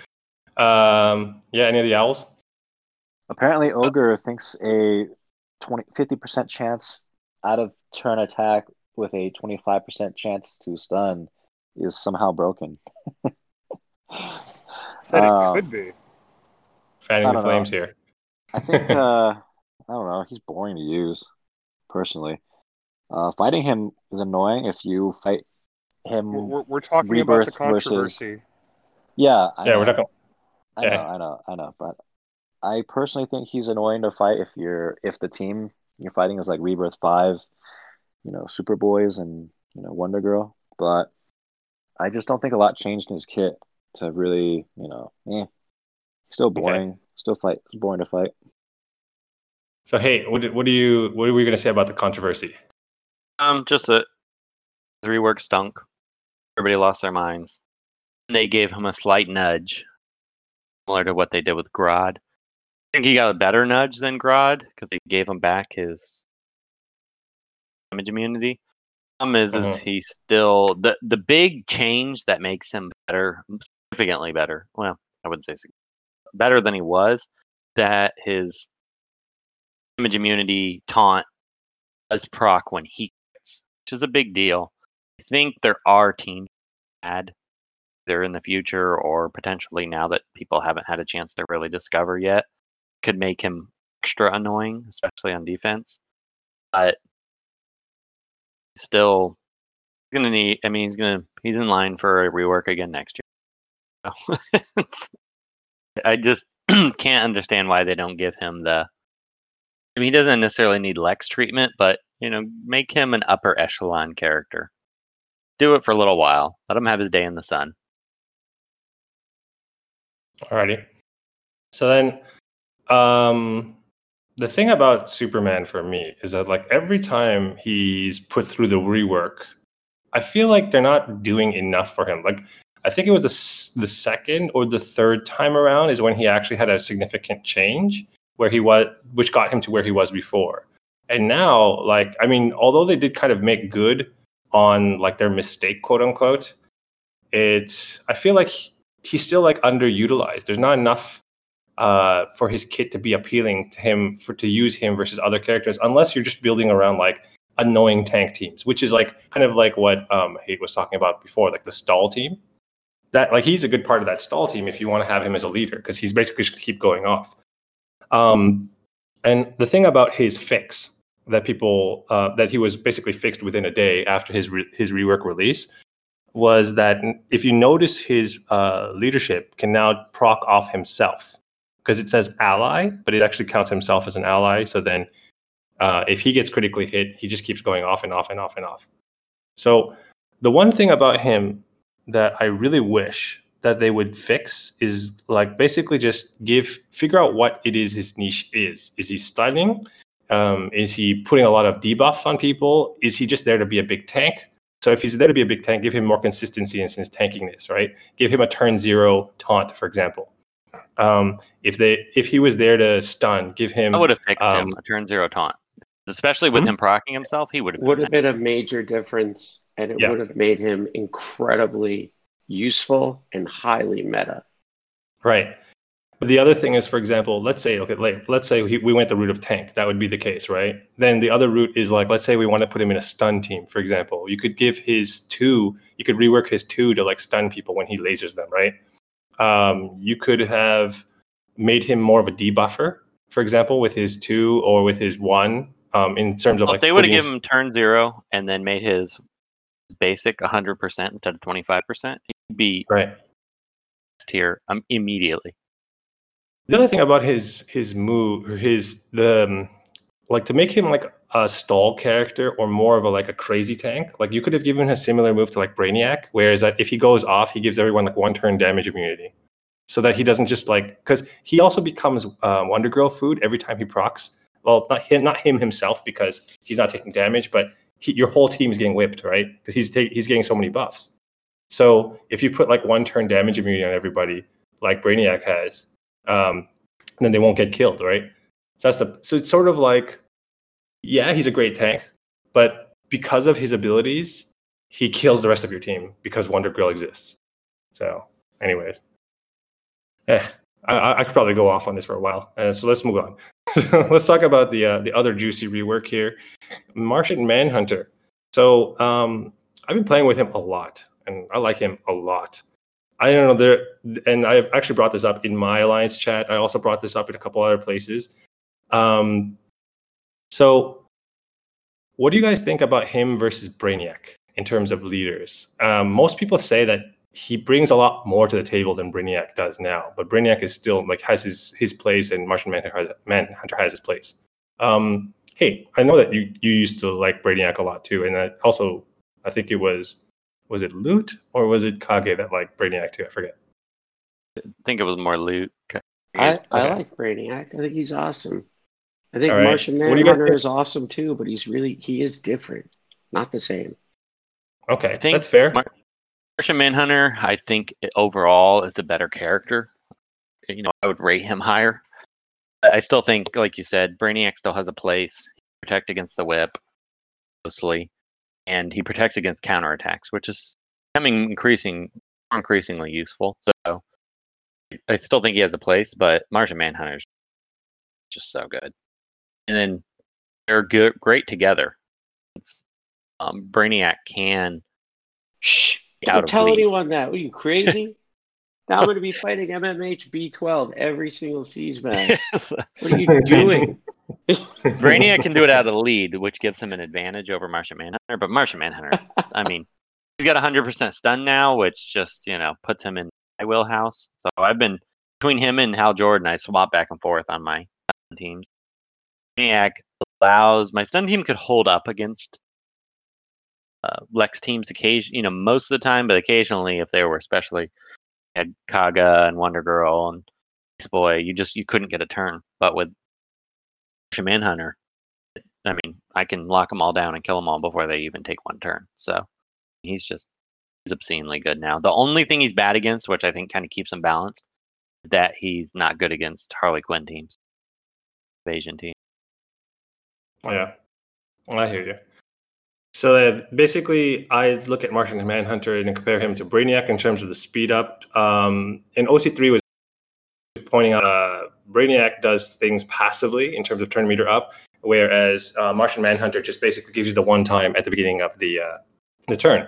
Um, yeah, any of the owls? Apparently, Ogre thinks a 20, 50% chance out of turn attack with a 25% chance to stun is somehow broken. Said it Um, could be. Fanning the flames know. here. I think, uh, I don't know, he's boring to use, personally. Uh, fighting him is annoying if you fight him. We're, we're, we're talking about the Rebirth versus- controversy. Yeah, I yeah, know, we're not going. I yeah. know, I know, I know, but I personally think he's annoying to fight if you're if the team you're fighting is like Rebirth Five, you know, Superboys and you know Wonder Girl. But I just don't think a lot changed in his kit to really, you know, eh. Still boring. Still fight. It's boring to fight. So hey, what, do- what do you what are we going to say about the controversy? Um, just that the rework stunk. Everybody lost their minds. They gave him a slight nudge, similar to what they did with Grodd. I think he got a better nudge than Grodd because they gave him back his damage immunity. Problem is, is Mhm. he still the the big change that makes him better, significantly better. Well, I wouldn't say better than he was. That his damage immunity taunt does proc when he quits, which is a big deal. I think there are teams that add either in the future or potentially now that people haven't had a chance to really discover yet could make him extra annoying, especially on defense. But still gonna need I mean he's gonna he's in line for a rework again next year. I just can't understand why they don't give him the I mean he doesn't necessarily need Lex treatment, but You know, make him an upper echelon character. Do it for a little while. Let him have his day in the sun. Alrighty. So then, um, the thing about Superman for me is that like every time he's put through the rework, I feel like they're not doing enough for him. Like I think it was the the second or the third time around is when he actually had a significant change where he was, which got him to where he was before. And now, like I mean, although they did kind of make good on like their mistake, quote unquote, it I feel like he- he's still like underutilized. There's not enough uh, for his kit to be appealing to him for to use him versus other characters, unless you're just building around like annoying tank teams, which is like kind of like what um, Hate was talking about before, like the stall team. That like he's a good part of that stall team if you want to have him as a leader because he's basically just keep going off. Um, and the thing about his fix that people uh, that he was basically fixed within a day after his re- his rework release was that if you notice his uh, leadership can now proc off himself because it says ally, but it actually counts himself as an ally. So then, uh, if he gets critically hit, he just keeps going off and off and off and off. So the one thing about him that I really wish that they would fix is like basically just give figure out what it is his niche is. Is he styling? Um, is he putting a lot of debuffs on people? Is he just there to be a big tank? So if he's there to be a big tank, give him more consistency in his tankiness, right? Give him a turn zero taunt, for example. Um, if they if he was there to stun, give him. I would have fixed him um, a turn zero taunt, especially with Hmm? him procking himself. He would have would have been a major difference, and it Yeah. would have made him incredibly useful and highly meta. Right. But the other thing is, for example, let's say okay, like, let's say we went the route of tank. That would be the case, right? Then the other route is like, let's say we want to put him in a stun team, for example. You could give his two, you could rework his two to like stun people when he lasers them, right? Um, you could have made him more of a debuffer, for example, with his two or with his one. Um, in terms of Well, like if they would have given him turn zero and then made his, his basic 100% instead of 25%, he'd be right. tier um, immediately. The other thing about his his move, his the um, like to make him like a stall character or more of a like a crazy tank. Like you could have given a similar move to like Brainiac, whereas that if he goes off, he gives everyone like one turn damage immunity, so that he doesn't just like because he also becomes uh, Wonder Girl food every time he procs. Well, not him, not him himself because he's not taking damage, but he, your whole team is getting whipped, right? Because he's ta- he's getting so many buffs. So if you put like one turn damage immunity on everybody, like Brainiac has, um, then they won't get killed, right? So that's the so it's sort of like, yeah, he's a great tank, but because of his abilities, he kills the rest of your team because Wonder Girl exists. So, anyways, eh, I- I, I could probably go off on this for a while. Uh, so let's move on. let's talk about the uh, the other juicy rework here, Martian Manhunter. So um, I've been playing with him a lot, and I like him a lot. I don't know there, and I've actually brought this up in my alliance chat. I also brought this up in a couple other places. Um, so, what do you guys think about him versus Brainiac in terms of leaders? Um, most people say that he brings a lot more to the table than Brainiac does now, but Brainiac is still like has his his place, and Martian Manhunter has, Manhunter has his place. Um, hey, I know that you you used to like Brainiac a lot too, and I also I think it was was it Loot or was it Kage that liked Brainiac too? I forget. I think it was more loot. I, I Okay. like Brainiac. I think he's awesome. I think All right. Martian What guys Manhunter is awesome too, but he's really he is different, not the same. Okay, I think that's fair. Mar- Martian Manhunter, I think overall is a better character. You know, I would rate him higher. I still think, like you said, Brainiac still has a place. Protect against the whip, mostly, and he protects against counterattacks, which is becoming increasing, increasingly useful. So, I still think he has a place, but Martian Manhunter is just so good. And then they're good, great together. It's, um, Brainiac can Shh! Out Don't of tell league. anyone that. Are you crazy? now I'm going to be fighting MMH B12 every single C's match. What are you doing? Brainiac can do it out of the lead, which gives him an advantage over Martian Manhunter. But Martian Manhunter, I mean, he's got 100% stun now, which just you know puts him in my wheelhouse. So I've been between him and Hal Jordan, I swap back and forth on my teams. Brainiac, allows my stun team could hold up against uh, Lex teams occasion, you know, most of the time, but occasionally if they were especially had Kaga and Wonder Girl and Beast Boy, you just you couldn't get a turn. But with Shaman Hunter, I mean, I can lock them all down and kill them all before they even take one turn. So he's just he's obscenely good now. The only thing he's bad against, which I think kind of keeps him balanced, is that he's not good against Harley Quinn teams, Asian team. Yeah, I hear you. So uh, basically, I look at Martian Manhunter and compare him to Brainiac in terms of the speed up. Um, and OC3 was pointing out uh, Brainiac does things passively in terms of turn meter up, whereas uh, Martian Manhunter just basically gives you the one time at the beginning of the uh, the turn,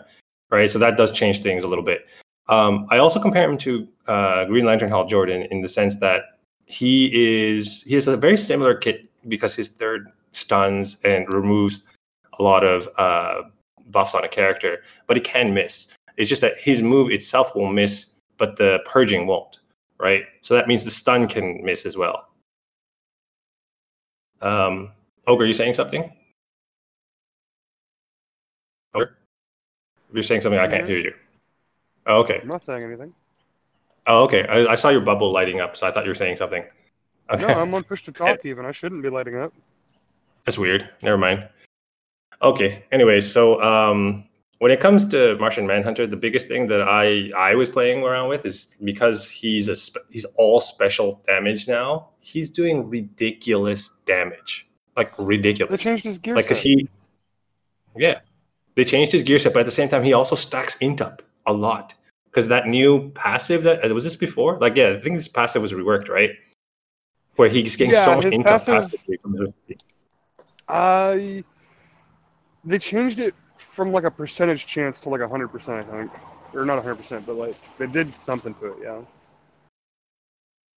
right? So that does change things a little bit. Um, I also compare him to uh, Green Lantern Hal Jordan in the sense that he is he has a very similar kit because his third stuns and removes a lot of uh, buffs on a character, but he can miss. It's just that his move itself will miss, but the purging won't, right? So that means the stun can miss as well. Um, Ogre, are you saying something? Ogre? If you're saying something, I can't hear you. Oh, okay. I'm not saying anything. Oh, okay. I, I saw your bubble lighting up, so I thought you were saying something. Okay. No, I'm on push to talk even. I shouldn't be lighting up. That's weird. Never mind. Okay. Anyways, so um, when it comes to Martian Manhunter, the biggest thing that I I was playing around with is because he's a spe- he's all special damage now. He's doing ridiculous damage, like ridiculous. They changed his gear like set. he, yeah, they changed his gear set, but at the same time, he also stacks int up a lot because that new passive that was this before. Like, yeah, I think this passive was reworked, right? Where he's getting Yeah, so much int up passive- passively from the I they changed it from like a percentage chance to like a hundred percent, I think, or not a hundred percent, but like they did something to it. Yeah.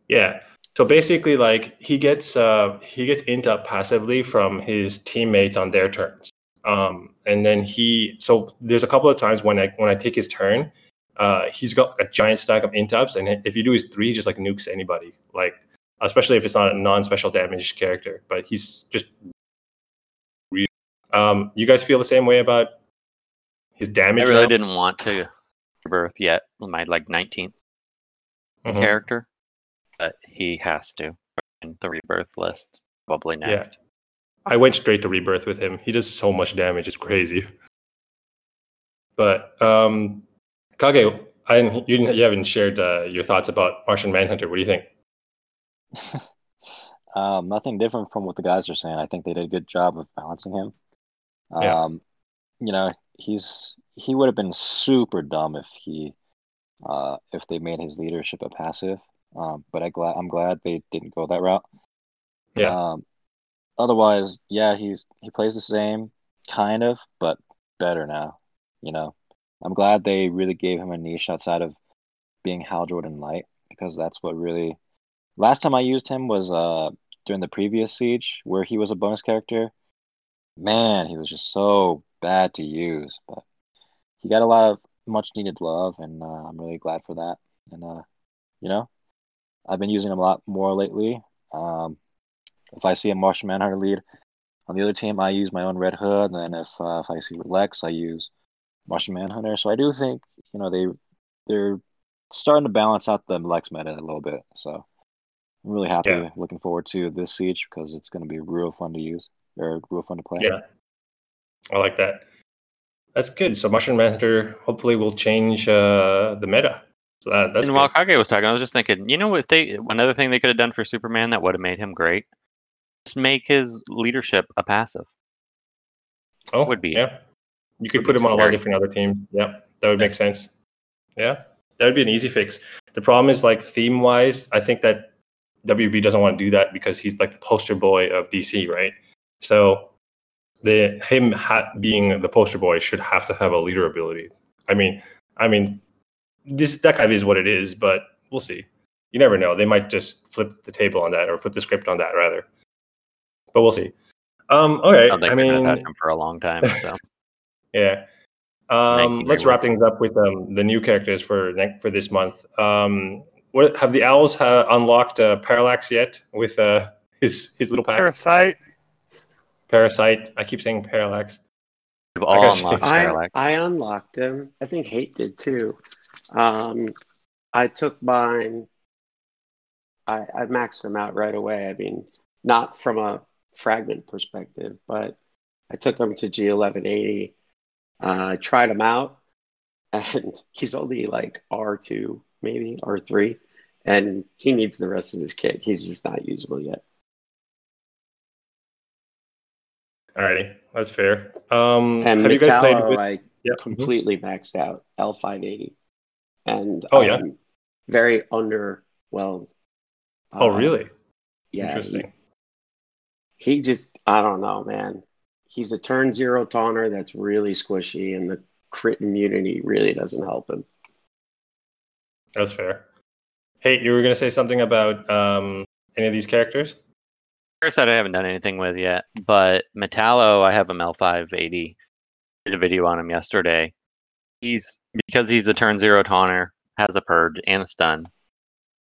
Yeah. So basically, like he gets uh he gets int up passively from his teammates on their turns. Um, and then he so there's a couple of times when I when I take his turn, uh, he's got a giant stack of int ups, and if you do his three, he just like nukes anybody. Like especially if it's not a non-special damage character, but he's just. Re- um, you guys feel the same way about his damage? I really now? didn't want to rebirth yet my like 19th Mhm. character, but he has to in the rebirth list probably next. Yeah. I went straight to rebirth with him. He does so much damage; it's crazy. But um, Kage, I didn't, you, didn't, you haven't shared uh, your thoughts about Martian Manhunter. What do you think? um, nothing different from what the guys are saying. I think they did a good job of balancing him. Yeah. Um, you know, he's he would have been super dumb if he uh, if they made his leadership a passive. Um, but I glad I'm glad they didn't go that route. Yeah. Um, otherwise, yeah, he's he plays the same kind of, but better now. You know, I'm glad they really gave him a niche outside of being Hal Jordan Light because that's what really. Last time I used him was uh during the previous siege where he was a bonus character. Man, he was just so bad to use, but he got a lot of much needed love, and uh, I'm really glad for that. And uh, you know, I've been using him a lot more lately. Um, if I see a Martian Manhunter lead on the other team, I use my own Red Hood. And then if uh, if I see Lex, I use Martian Manhunter. So I do think you know they they're starting to balance out the Lex meta a little bit. So I'm really happy. Yeah. Looking forward to this siege because it's going to be real fun to use or real fun to play. Yeah, I like that. That's good. So Martian Manhunter hopefully will change uh, the meta. So that, that's and while good. Kage was talking, I was just thinking, you know, if they another thing they could have done for Superman that would have made him great, just make his leadership a passive. oh, would be- yeah. You could put him on a lot of different other teams. Yeah, that would make sense. Yeah, that would be an easy fix. The problem is like theme wise, I think that WB doesn't want to do that because he's like the poster boy of DC, right? So the him ha- being the poster boy should have to have a leader ability. I mean, I mean, this that kind of is what it is, but we'll see. You never know. They might just flip the table on that or flip the script on that rather. But we'll see. Um, all right. I don't think I they're gonna mean, him for a long time. So yeah. Um, let's Maywood. wrap things up with um, the new characters for ne- for this month. Um, what have the owls ha- unlocked uh, Parallax yet with uh, his his little pack? Parasite. Parasite. I keep saying Parallax. We've I all got you. unlocked I, Parallax. I unlocked him. I think Hate did too. Um, I took mine. I, I maxed them out right away. I mean, not from a fragment perspective, but I took him to G1180. Uh, tried him out, and he's only like R2, maybe R3, and he needs the rest of his kit. He's just not usable yet. Alrighty, that's fair. Um, And have you guys played with? I Yep. completely maxed out L580, and Oh, yeah? um, very underwhelmed. Oh, Uh, really? Yeah, he, Interesting. he just I don't know, man. He's a turn zero taunter that's really squishy, and the crit immunity really doesn't help him. That's fair. Hey, you were gonna say something about um, any of these characters? Parasite I haven't done anything with yet, but Metallo I have him L580. Did a video on him yesterday. He's because he's a turn zero taunter, has a purge and a stun,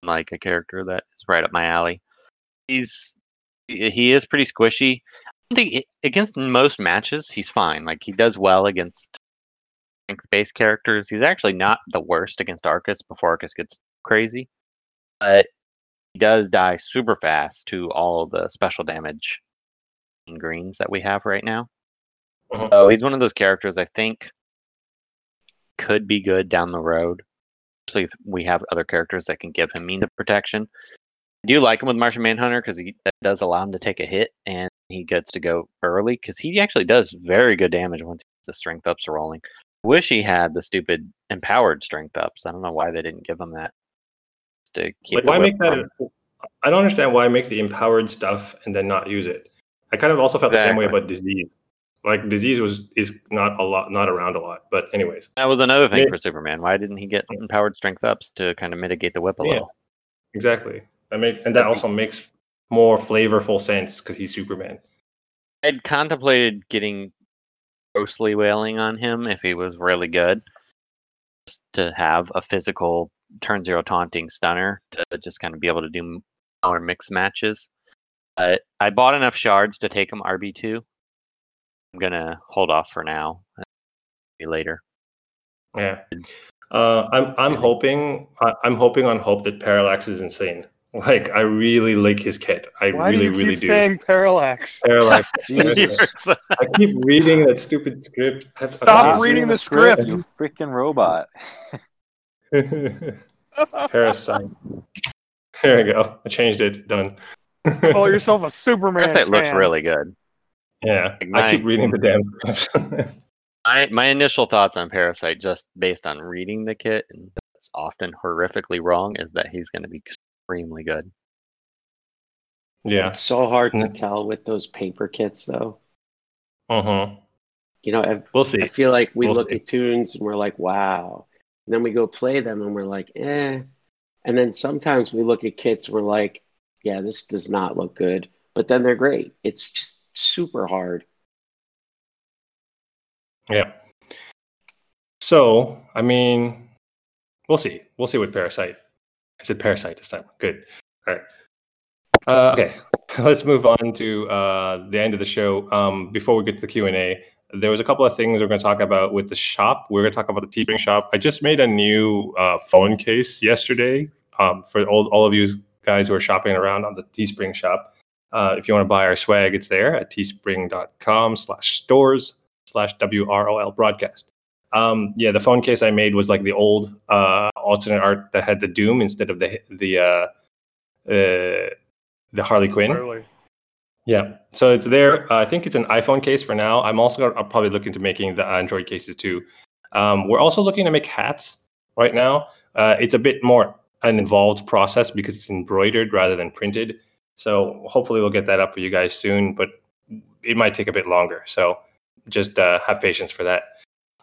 like a character that is right up my alley. He's he is pretty squishy. I think against most matches he's fine. Like he does well against strength based characters. He's actually not the worst against Arcus before Arcus gets crazy, but does die super fast to all the special damage and greens that we have right now. Mhm. So he's one of those characters I think could be good down the road. Especially if we have other characters that can give him means of protection. I do like him with Martian Manhunter because he that does allow him to take a hit and he gets to go early because he actually does very good damage once the strength ups are rolling. Wish he had the stupid empowered strength ups. I don't know why they didn't give him that. To keep Like, why make that? I don't understand why make the empowered stuff and then not use it. I kind of also felt the same way about disease. Like disease was is not a lot, not around a lot. But anyways, That was another thing Yeah. for Superman. Why didn't he get empowered strength ups to kind of mitigate the whip a Yeah. little? exactly. That make and that also makes more flavorful sense because he's Superman. I'd contemplated getting grossly wailing on him if he was really good, just to have a physical turn zero taunting stunner to just kind of be able to do more mixed matches. But I bought enough shards to take him RB two. I'm gonna hold off for now. Maybe later. Yeah. Uh, I'm I'm hoping I, I'm hoping on hope that Parallax is insane. Like I really like his kit. I Why really do you really keep do. saying parallax? Parallax. I keep reading that stupid script. I- I Stop reading the script. you freaking robot. Parasite. There we go. I changed it. Done. Call yourself a Superman Parasite looks really good. yeah. Like I keep reading the damn scripts. My my initial thoughts on Parasite, just based on reading the kit, and that's often horrifically wrong, is that he's going to be extremely good. yeah. It's so hard to Mm. tell with those paper kits, though. Uh-huh. You know, I, We'll see. I feel like we We'll look see. at tunes and we're like, wow. And then we go play them and we're like, eh. And then sometimes we look at kits we're like, yeah, this does not look good. But then they're great. It's just super hard. Yeah. So, I mean, we'll see. We'll see with Parasite. I said Parasite this time. Good. All right. Uh, okay, let's move on to uh, the end of the show. Um, before we get to the Q and A, there was a couple of things we're going to talk about with the shop. We're going to talk about the Teespring shop. I just made a new uh, phone case yesterday um, for all, all of you guys who are shopping around on the Teespring shop. Uh, if you want to buy our swag, it's there at teespring.com slash stores slash WROL broadcast. Um, yeah, the phone case I made was like the old uh, alternate art that had the Doom instead of the the uh, uh, the Harley Quinn. Really. Yeah, so it's there. Uh, I think it's an iPhone case for now. I'm also gonna, I'm probably looking to making the Android cases too. Um, we're also looking to make hats right now. Uh, it's a bit more an involved process because it's embroidered rather than printed. So hopefully we'll get that up for you guys soon, but it might take a bit longer. So just uh, have patience for that.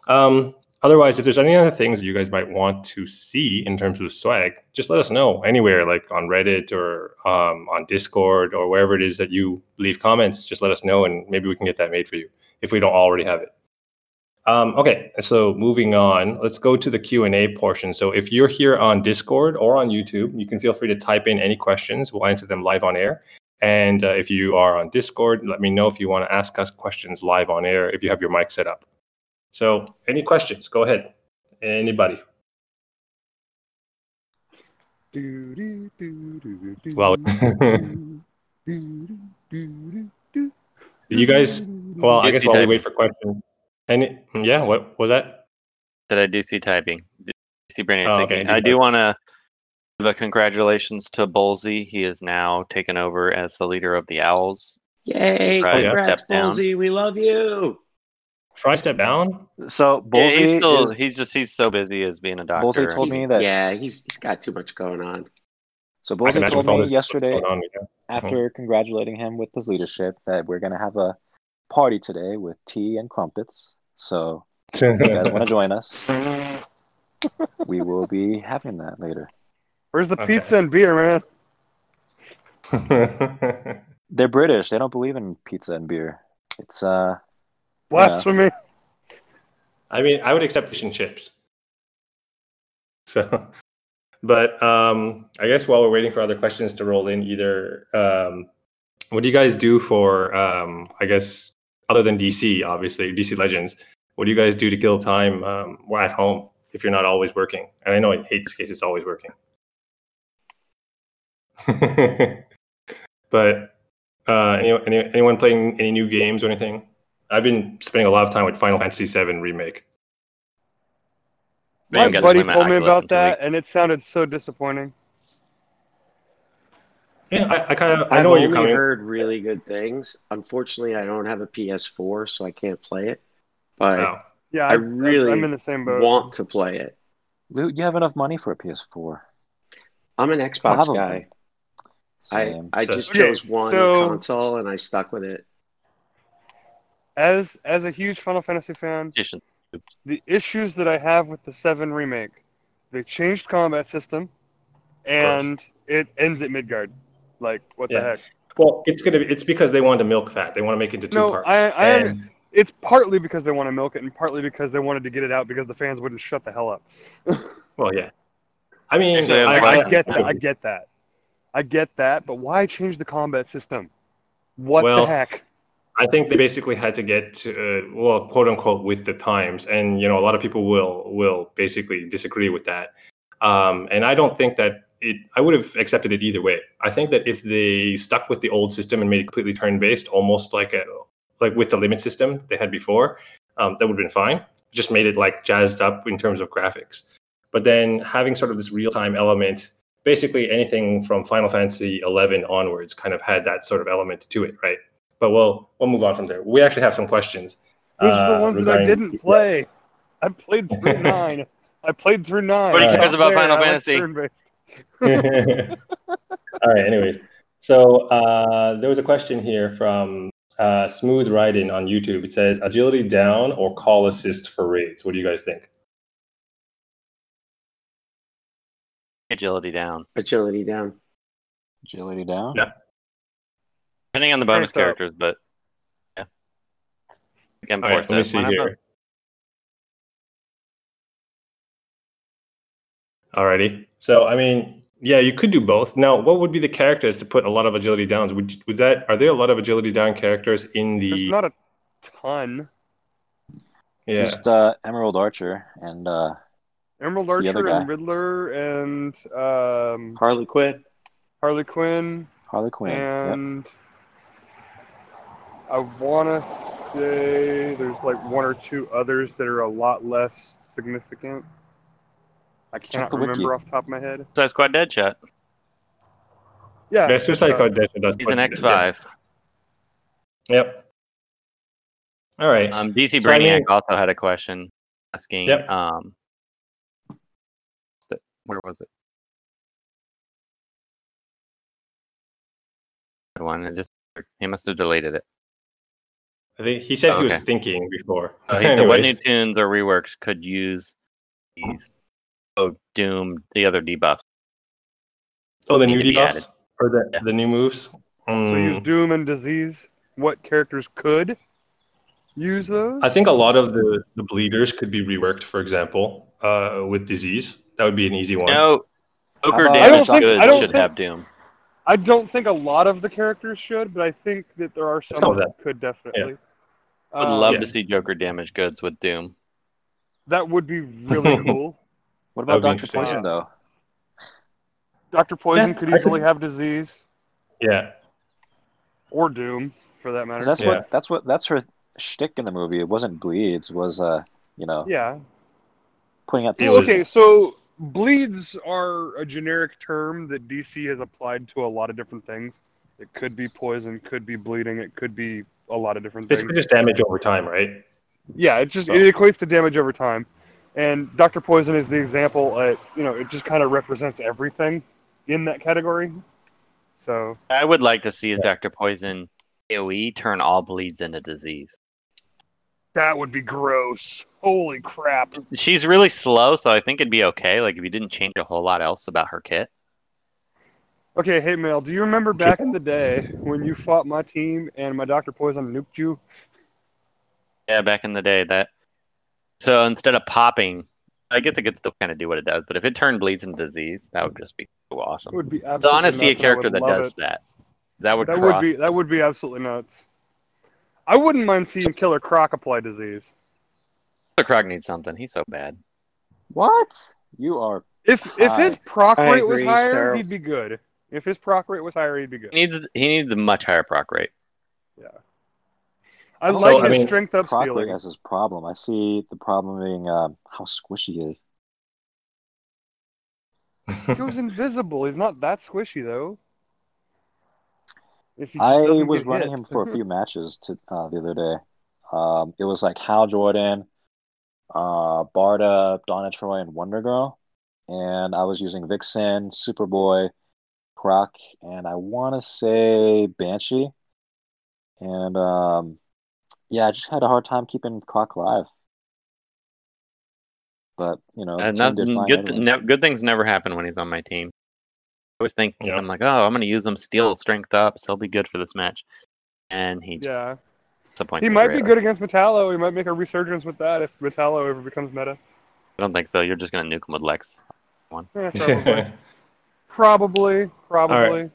Um, otherwise, if there's any other things that you guys might want to see in terms of swag, just let us know anywhere, like on Reddit or um, on Discord or wherever it is that you leave comments. Just let us know, and maybe we can get that made for you if we don't already have it. Um, okay, so moving on, let's go to the Q and A portion. So if you're here on Discord or on YouTube, you can feel free to type in any questions. We'll answer them live on air. And uh, if you are on Discord, let me know if you want to ask us questions live on air if you have your mic set up. So, any questions? Go ahead. Anybody? Well, you guys- Well, I guess Juicy while we wait for questions. Any, yeah, what was that? That I do see typing. Do see Brandon Oh, thinking. do I do want to give a congratulations to Bolsey. He is now taken over as the leader of the Owls. Yay! Right, Congrats, step down. Ballsy. We love you. Fry step down? So Yeah, he's Bolsey, still is- he's just he's so busy as being a doctor. Bolsey told He's- me that. Yeah, he's he's got too much going on. So I Bolsey told me this stuff that's yesterday on, yeah. after congratulating him with his leadership that we're gonna have a party today with tea and crumpets. So if you guys want to join us, we will be having that later. Where's the Okay. pizza and beer, man? They're British. They don't believe in pizza and beer. It's uh Blasphemy. I mean, I would accept fish and chips. So, but um, I guess while we're waiting for other questions to roll in, either um, what do you guys do for, um, I guess, other than DC, obviously, DC Legends, what do you guys do to kill time um, at home if you're not always working? And I know in Hate's case, it's always working. but uh, any, any, anyone playing any new games or anything? I've been spending a lot of time with Final Fantasy VII Remake. My Man, buddy swim at told me about that, weeks. and it sounded so disappointing. Yeah, I, I kind of I I've know you're coming. heard really good things. Unfortunately, I don't have a PS4, so I can't play it. But Oh. Yeah, I really I'm in the same boat. want to play it. Luke, you have enough money for a PS4. I'm an I'll Xbox have a- guy. I, I So- just Okay, chose one so- console and I stuck with it. As as a huge Final Fantasy fan, the issues that I have with the Seven remake, they changed combat system, and it ends at Midgar. Like what Yeah. the heck? Well, it's gonna be. It's because they want to milk that. They want to make it into two No, parts. I- I And- It's partly because they want to milk it, and partly because they wanted to get it out because the fans wouldn't shut the hell up. well, yeah. I mean, Yeah, I, I, I, get that. I get that. I get that. But why change the combat system? What Well, the heck? I think they basically had to get to, uh, well, quote unquote, with the times, and you know, a lot of people will will basically disagree with that. Um, and I don't think that it. I would have accepted it either way. I think that if they stuck with the old system and made it completely turn based, almost like a like with the limit system they had before, um, that would have been fine. Just made it like jazzed up in terms of graphics. But then having sort of this real time element, basically anything from Final Fantasy 11 onwards, kind of had that sort of element to it, right? But we'll we'll move on from there. We actually have some questions. Those are the uh, ones that I didn't play. I played through nine. I played through nine. Nobody I cares was about. Final Fantasy. All right. Anyways, so uh, there was a question here from uh, Smooth Riding on YouTube. It says agility down or call assist for raids. What do you guys think? Agility down. Agility down. Agility down. Yeah. Depending on the bonus Strength up. characters, but yeah. Again, All right. Let me see here. Alrighty. So I mean, yeah, you could do both. Now, what would be the characters to put a lot of agility downs? Would would that are there a lot of agility down characters in There's the not a ton. yeah? Just uh, Emerald Archer and uh, Emerald Archer and Riddler and um, Harley Quinn. Harley Quinn Harley Quinn. Yep. And I want to say there's like one or two others that are a lot less significant. I cannot the wiki. remember off the top of my head. Suicide Squad Deadshot. Yeah, Yeah, Suicide uh, Squad does- does He's an a X bit, yeah. five. Yep. All right. Um, DC So, I Brainiac mean- also had a question asking. Yep. Um, where was it? One. It just he must have deleted it. I think he said he was thinking before. Uh, he said, "What new tunes or reworks could use these? Oh, Doom, the other debuffs. Oh, the new debuffs or the Yeah. the new moves. So use Mm, Doom and Disease. What characters could use those? I think a lot of the the bleeders could be reworked. For example, uh, with disease, that would be an easy one. No, Joker about- damage think- goods I don't should think- have Doom. I don't think a lot of the characters should, but I think that there are some, Some of that could definitely. I would Um, love yeah. to see Joker damage goods with Doom. That would be really cool. What about Doctor interesting. Poison though? Doctor Poison Yeah, could I could- easily have disease Yeah. or Doom, for that matter. that's Yeah. what that's what that's her shtick in the movie. It wasn't bleeds. Was uh you know yeah. putting out the Well, was- okay, so bleeds are a generic term that DC has applied to a lot of different things. It could be poison, could be bleeding, it could be a lot of different Basically, things. just damage over time, right? Yeah, it just So- it equates to damage over time. And Doctor Poison is the example. Uh, you know, it just kind of represents everything in that category. So I would like to see his Doctor Poison AOE turn all bleeds into disease. that would be gross. Holy crap! She's really slow, so I think it'd be okay. Like if you didn't change a whole lot else about her kit. Okay, hey Mel, do you remember back in the day when you fought my team and my Doctor Poison nuked you? Yeah, back in the day that. So instead of popping, I guess it could still kind of do what it does, but if it turned bleeds into disease, that would just be so It awesome. would be So I absolutely. want to see a nuts, and I character that does it. that. That would That cross. would be that would be absolutely nuts. I wouldn't mind seeing Killer Croc apply disease. The Croc needs something. He's so bad. What? You are If if his Hi. proc rate was agree, he's higher, terrible. he'd be good. If his proc rate was higher, he'd be good. He needs he needs a much higher proc rate. Yeah. I So, like I his mean, strength up Croc stealing. has his problem. I see the problem being um, how squishy he is. He goes invisible. He's not that squishy though. If he I was running hit. him for a few matches to uh, the other day. Um, it was like Hal Jordan, uh, Barda, Donna Troy, and Wonder Girl, and I was using Vixen, Superboy, Croc, and I want to say Banshee, and um, yeah, I just had a hard time keeping Croc alive. But you know, the And team not, good, anyway. ne- good things never happen when he's on my team. I was thinking, Yeah. I'm like, oh, I'm gonna use him steal strength up, so he'll be good for this match. And he Yeah. disappoints He me might be good against Metallo. He might make a resurgence with that if Metallo ever becomes meta. I don't think so. You're just gonna nuke him with Lex. Eh, probably. probably. Probably. All right.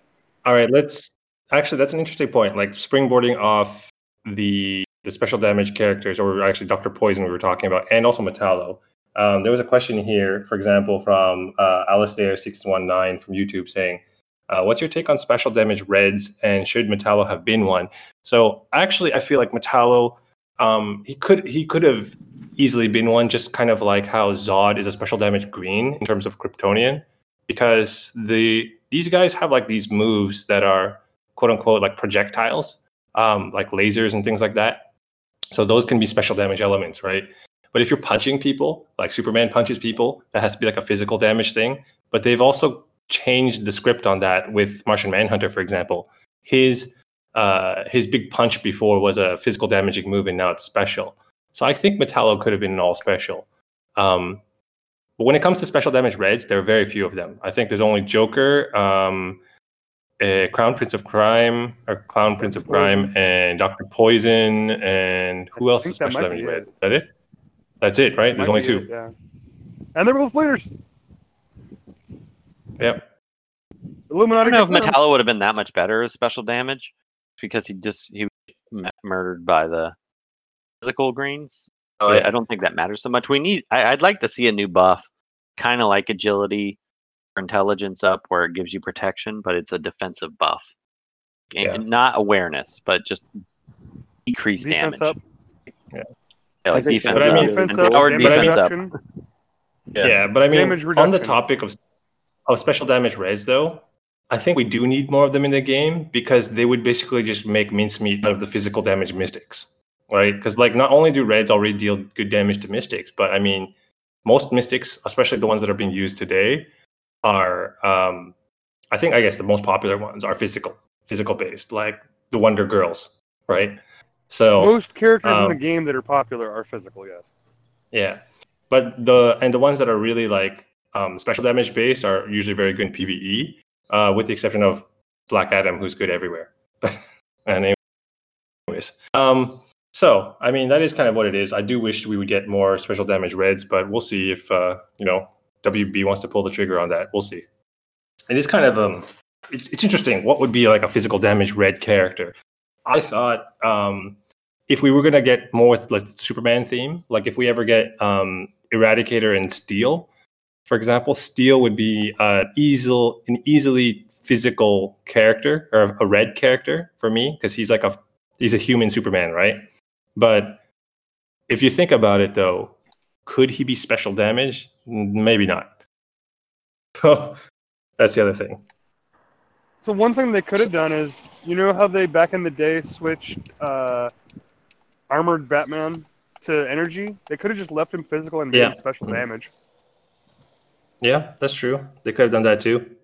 All right, let's actually that's an interesting point. Like springboarding off the the special damage characters, or actually Doctor Poison we were talking about, and also Metallo. Um, there was a question here, for example, from uh, Alistair six one nine from YouTube saying, uh, "What's your take on special damage reds, and should Metallo have been one?" So actually, I feel like Metallo, um, he could he could have easily been one, just kind of like how Zod is a special damage green in terms of Kryptonian because the these guys have like these moves that are quote unquote like projectiles, um, like lasers and things like that. So those can be special damage elements, right? But if you're punching people, like Superman punches people, that has to be like a physical damage thing. But they've also changed the script on that with Martian Manhunter, for example. His uh, his big punch before was a physical damaging move, and now it's special. So I think Metallo could have been an all special. Um, but when it comes to special damage reds, there are very few of them. I think there's only Joker, um, uh, Crown Prince of Crime, or Clown Prince of Crime, and Doctor Poison, and who I else is special damage be red? it. Is that it? That's it, right? There's only two. it, yeah. And they're both leaders. Yep. Illuminati. I don't know if confirmed. Metallo would have been that much better as special damage because he just he was murdered by the physical greens. So Yeah. I, I don't think that matters so much. We need. I, I'd like to see a new buff, kind of like agility or intelligence up, where it gives you protection, but it's a defensive buff. And Yeah. Not awareness, but just decrease Defense damage. up. Yeah, I like think defense But I up. mean- defense up. Empowered defense up. Yeah. Yeah. but I mean, on the topic of of special damage reds, though, I think we do need more of them in the game because they would basically just make mincemeat out of the physical damage mystics, right? Because like not only do reds already deal good damage to mystics, but I mean, most mystics, especially the ones that are being used today, are um, I think I guess the most popular ones are physical, physical based, like the Wonder Girls, right? So Most characters in um, the game that are popular are physical. Yes. yeah, but the and the ones that are really like um, special damage based are usually very good in PVE, uh, with the exception of Black Adam, who's good everywhere. and anyways, um, so I mean that is kind of what it is. I do wish we would get more special damage reds, but we'll see if uh, you know WB wants to pull the trigger on that. We'll see. It is kind of um it's, it's interesting. What would be like a physical damage red character? I thought um, if we were gonna get more with like Superman theme, like if we ever get um, Eradicator and Steel, for example, Steel would be uh, easel an easily physical character or a red character for me because he's like a he's a human Superman, right? But if you think about it, though, could he be special damage? Maybe not. Oh, that's the other thing. So one thing they could have done is, you know how they back in the day switched uh, armored Batman to energy? They could have just left him physical and made Yeah. special Mhm. damage. Yeah, that's true. They could have done that too.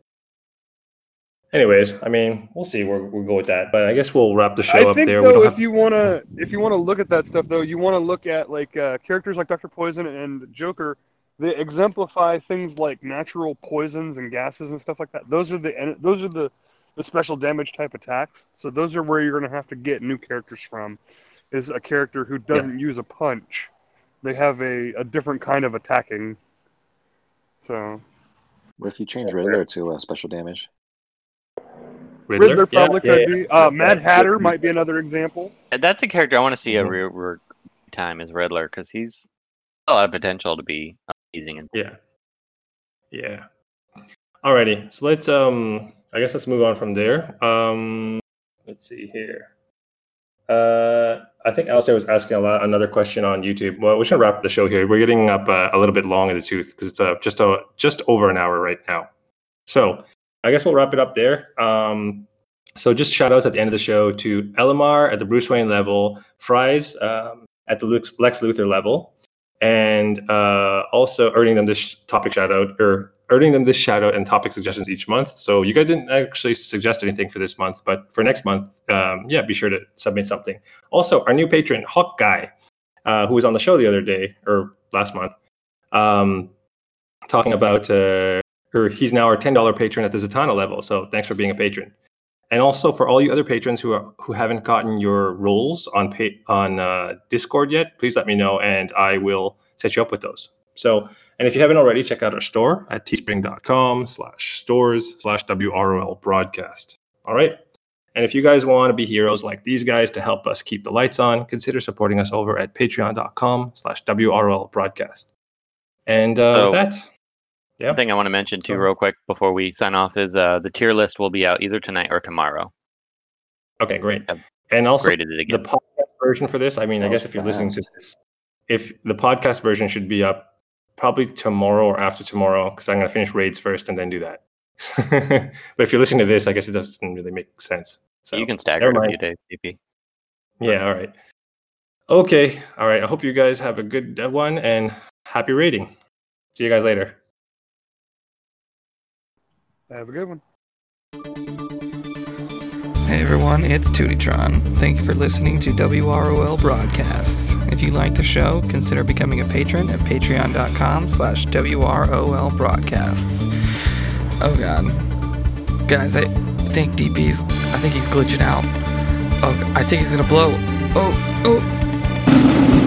Anyways, I mean, we'll see where we'll go with that. But I guess we'll wrap the show I up think there. We though, don't if have- you wanna if you wanna look at that stuff though, you wanna look at like uh, characters like Doctor Poison and Joker. They exemplify things like natural poisons and gases and stuff like that. Those are the those are the the special damage type attacks. So those are where you're gonna have to get new characters from. Is a character who doesn't use a punch. They have a, a different kind of attacking. So What if you change Riddler to uh, special damage? Riddler, Riddler Yeah, probably yeah, could yeah. be. Uh, Mad Yeah. Hatter might be another example. That's a character I want to see Mhm. every every time is Riddler because he's a lot of potential to be amazing. And Yeah. Yeah. Alrighty. So let's um I guess let's move on from there. Um let's see here. Uh I think Alistair was asking a lot another question on YouTube. Well, we should wrap the show here. We're getting up uh, a little bit long in the tooth because it's uh, just a just over an hour right now. So I guess we'll wrap it up there. Um so just shout outs at the end of the show to Elamar at the Bruce Wayne level, Fries um, at the Lex Luthor level, and uh, also earning them this topic shout out or earning them this shout out and topic suggestions each month. So you guys didn't actually suggest anything for this month, but for next month, um, yeah, be sure to submit something. Also, our new patron Hawk Guy, uh, who was on the show the other day or last month, um, talking about, uh, or he's now our ten dollar patron at the Zatanna level. So thanks for being a patron. And also for all you other patrons who are who haven't gotten your roles on pa- on uh, Discord yet, please let me know, and I will set you up with those. So, and if you haven't already, check out our store at teespring.com slash stores slash WROL broadcast. All right. And if you guys want to be heroes like these guys to help us keep the lights on, consider supporting us over at patreon.com slash WROL broadcast. And uh, with that, yeah. One thing I want to mention too, Go real quick, before we sign off, is uh, the tier list will be out either tonight or tomorrow. Okay, great. I've And also, Graded it the podcast version for this, I mean, I guess was if you're listening to this, if the podcast version should be up probably tomorrow or after tomorrow, because I'm going to finish raids first and then do that. but if you're listening to this, I guess it doesn't really make sense. So you can stagger it a few days, DP. Yeah, all right. Okay, all right. I hope you guys have a good one and happy raiding. See you guys later. Have a good one. Hey everyone, it's Tootytron. Thank you for listening to WROL Broadcasts. If you like the show, consider becoming a patron at patreon.com slash WROL Broadcasts. Oh god. Guys, I think DP's, I think he's glitching out. Oh, I think he's gonna blow. Oh, oh.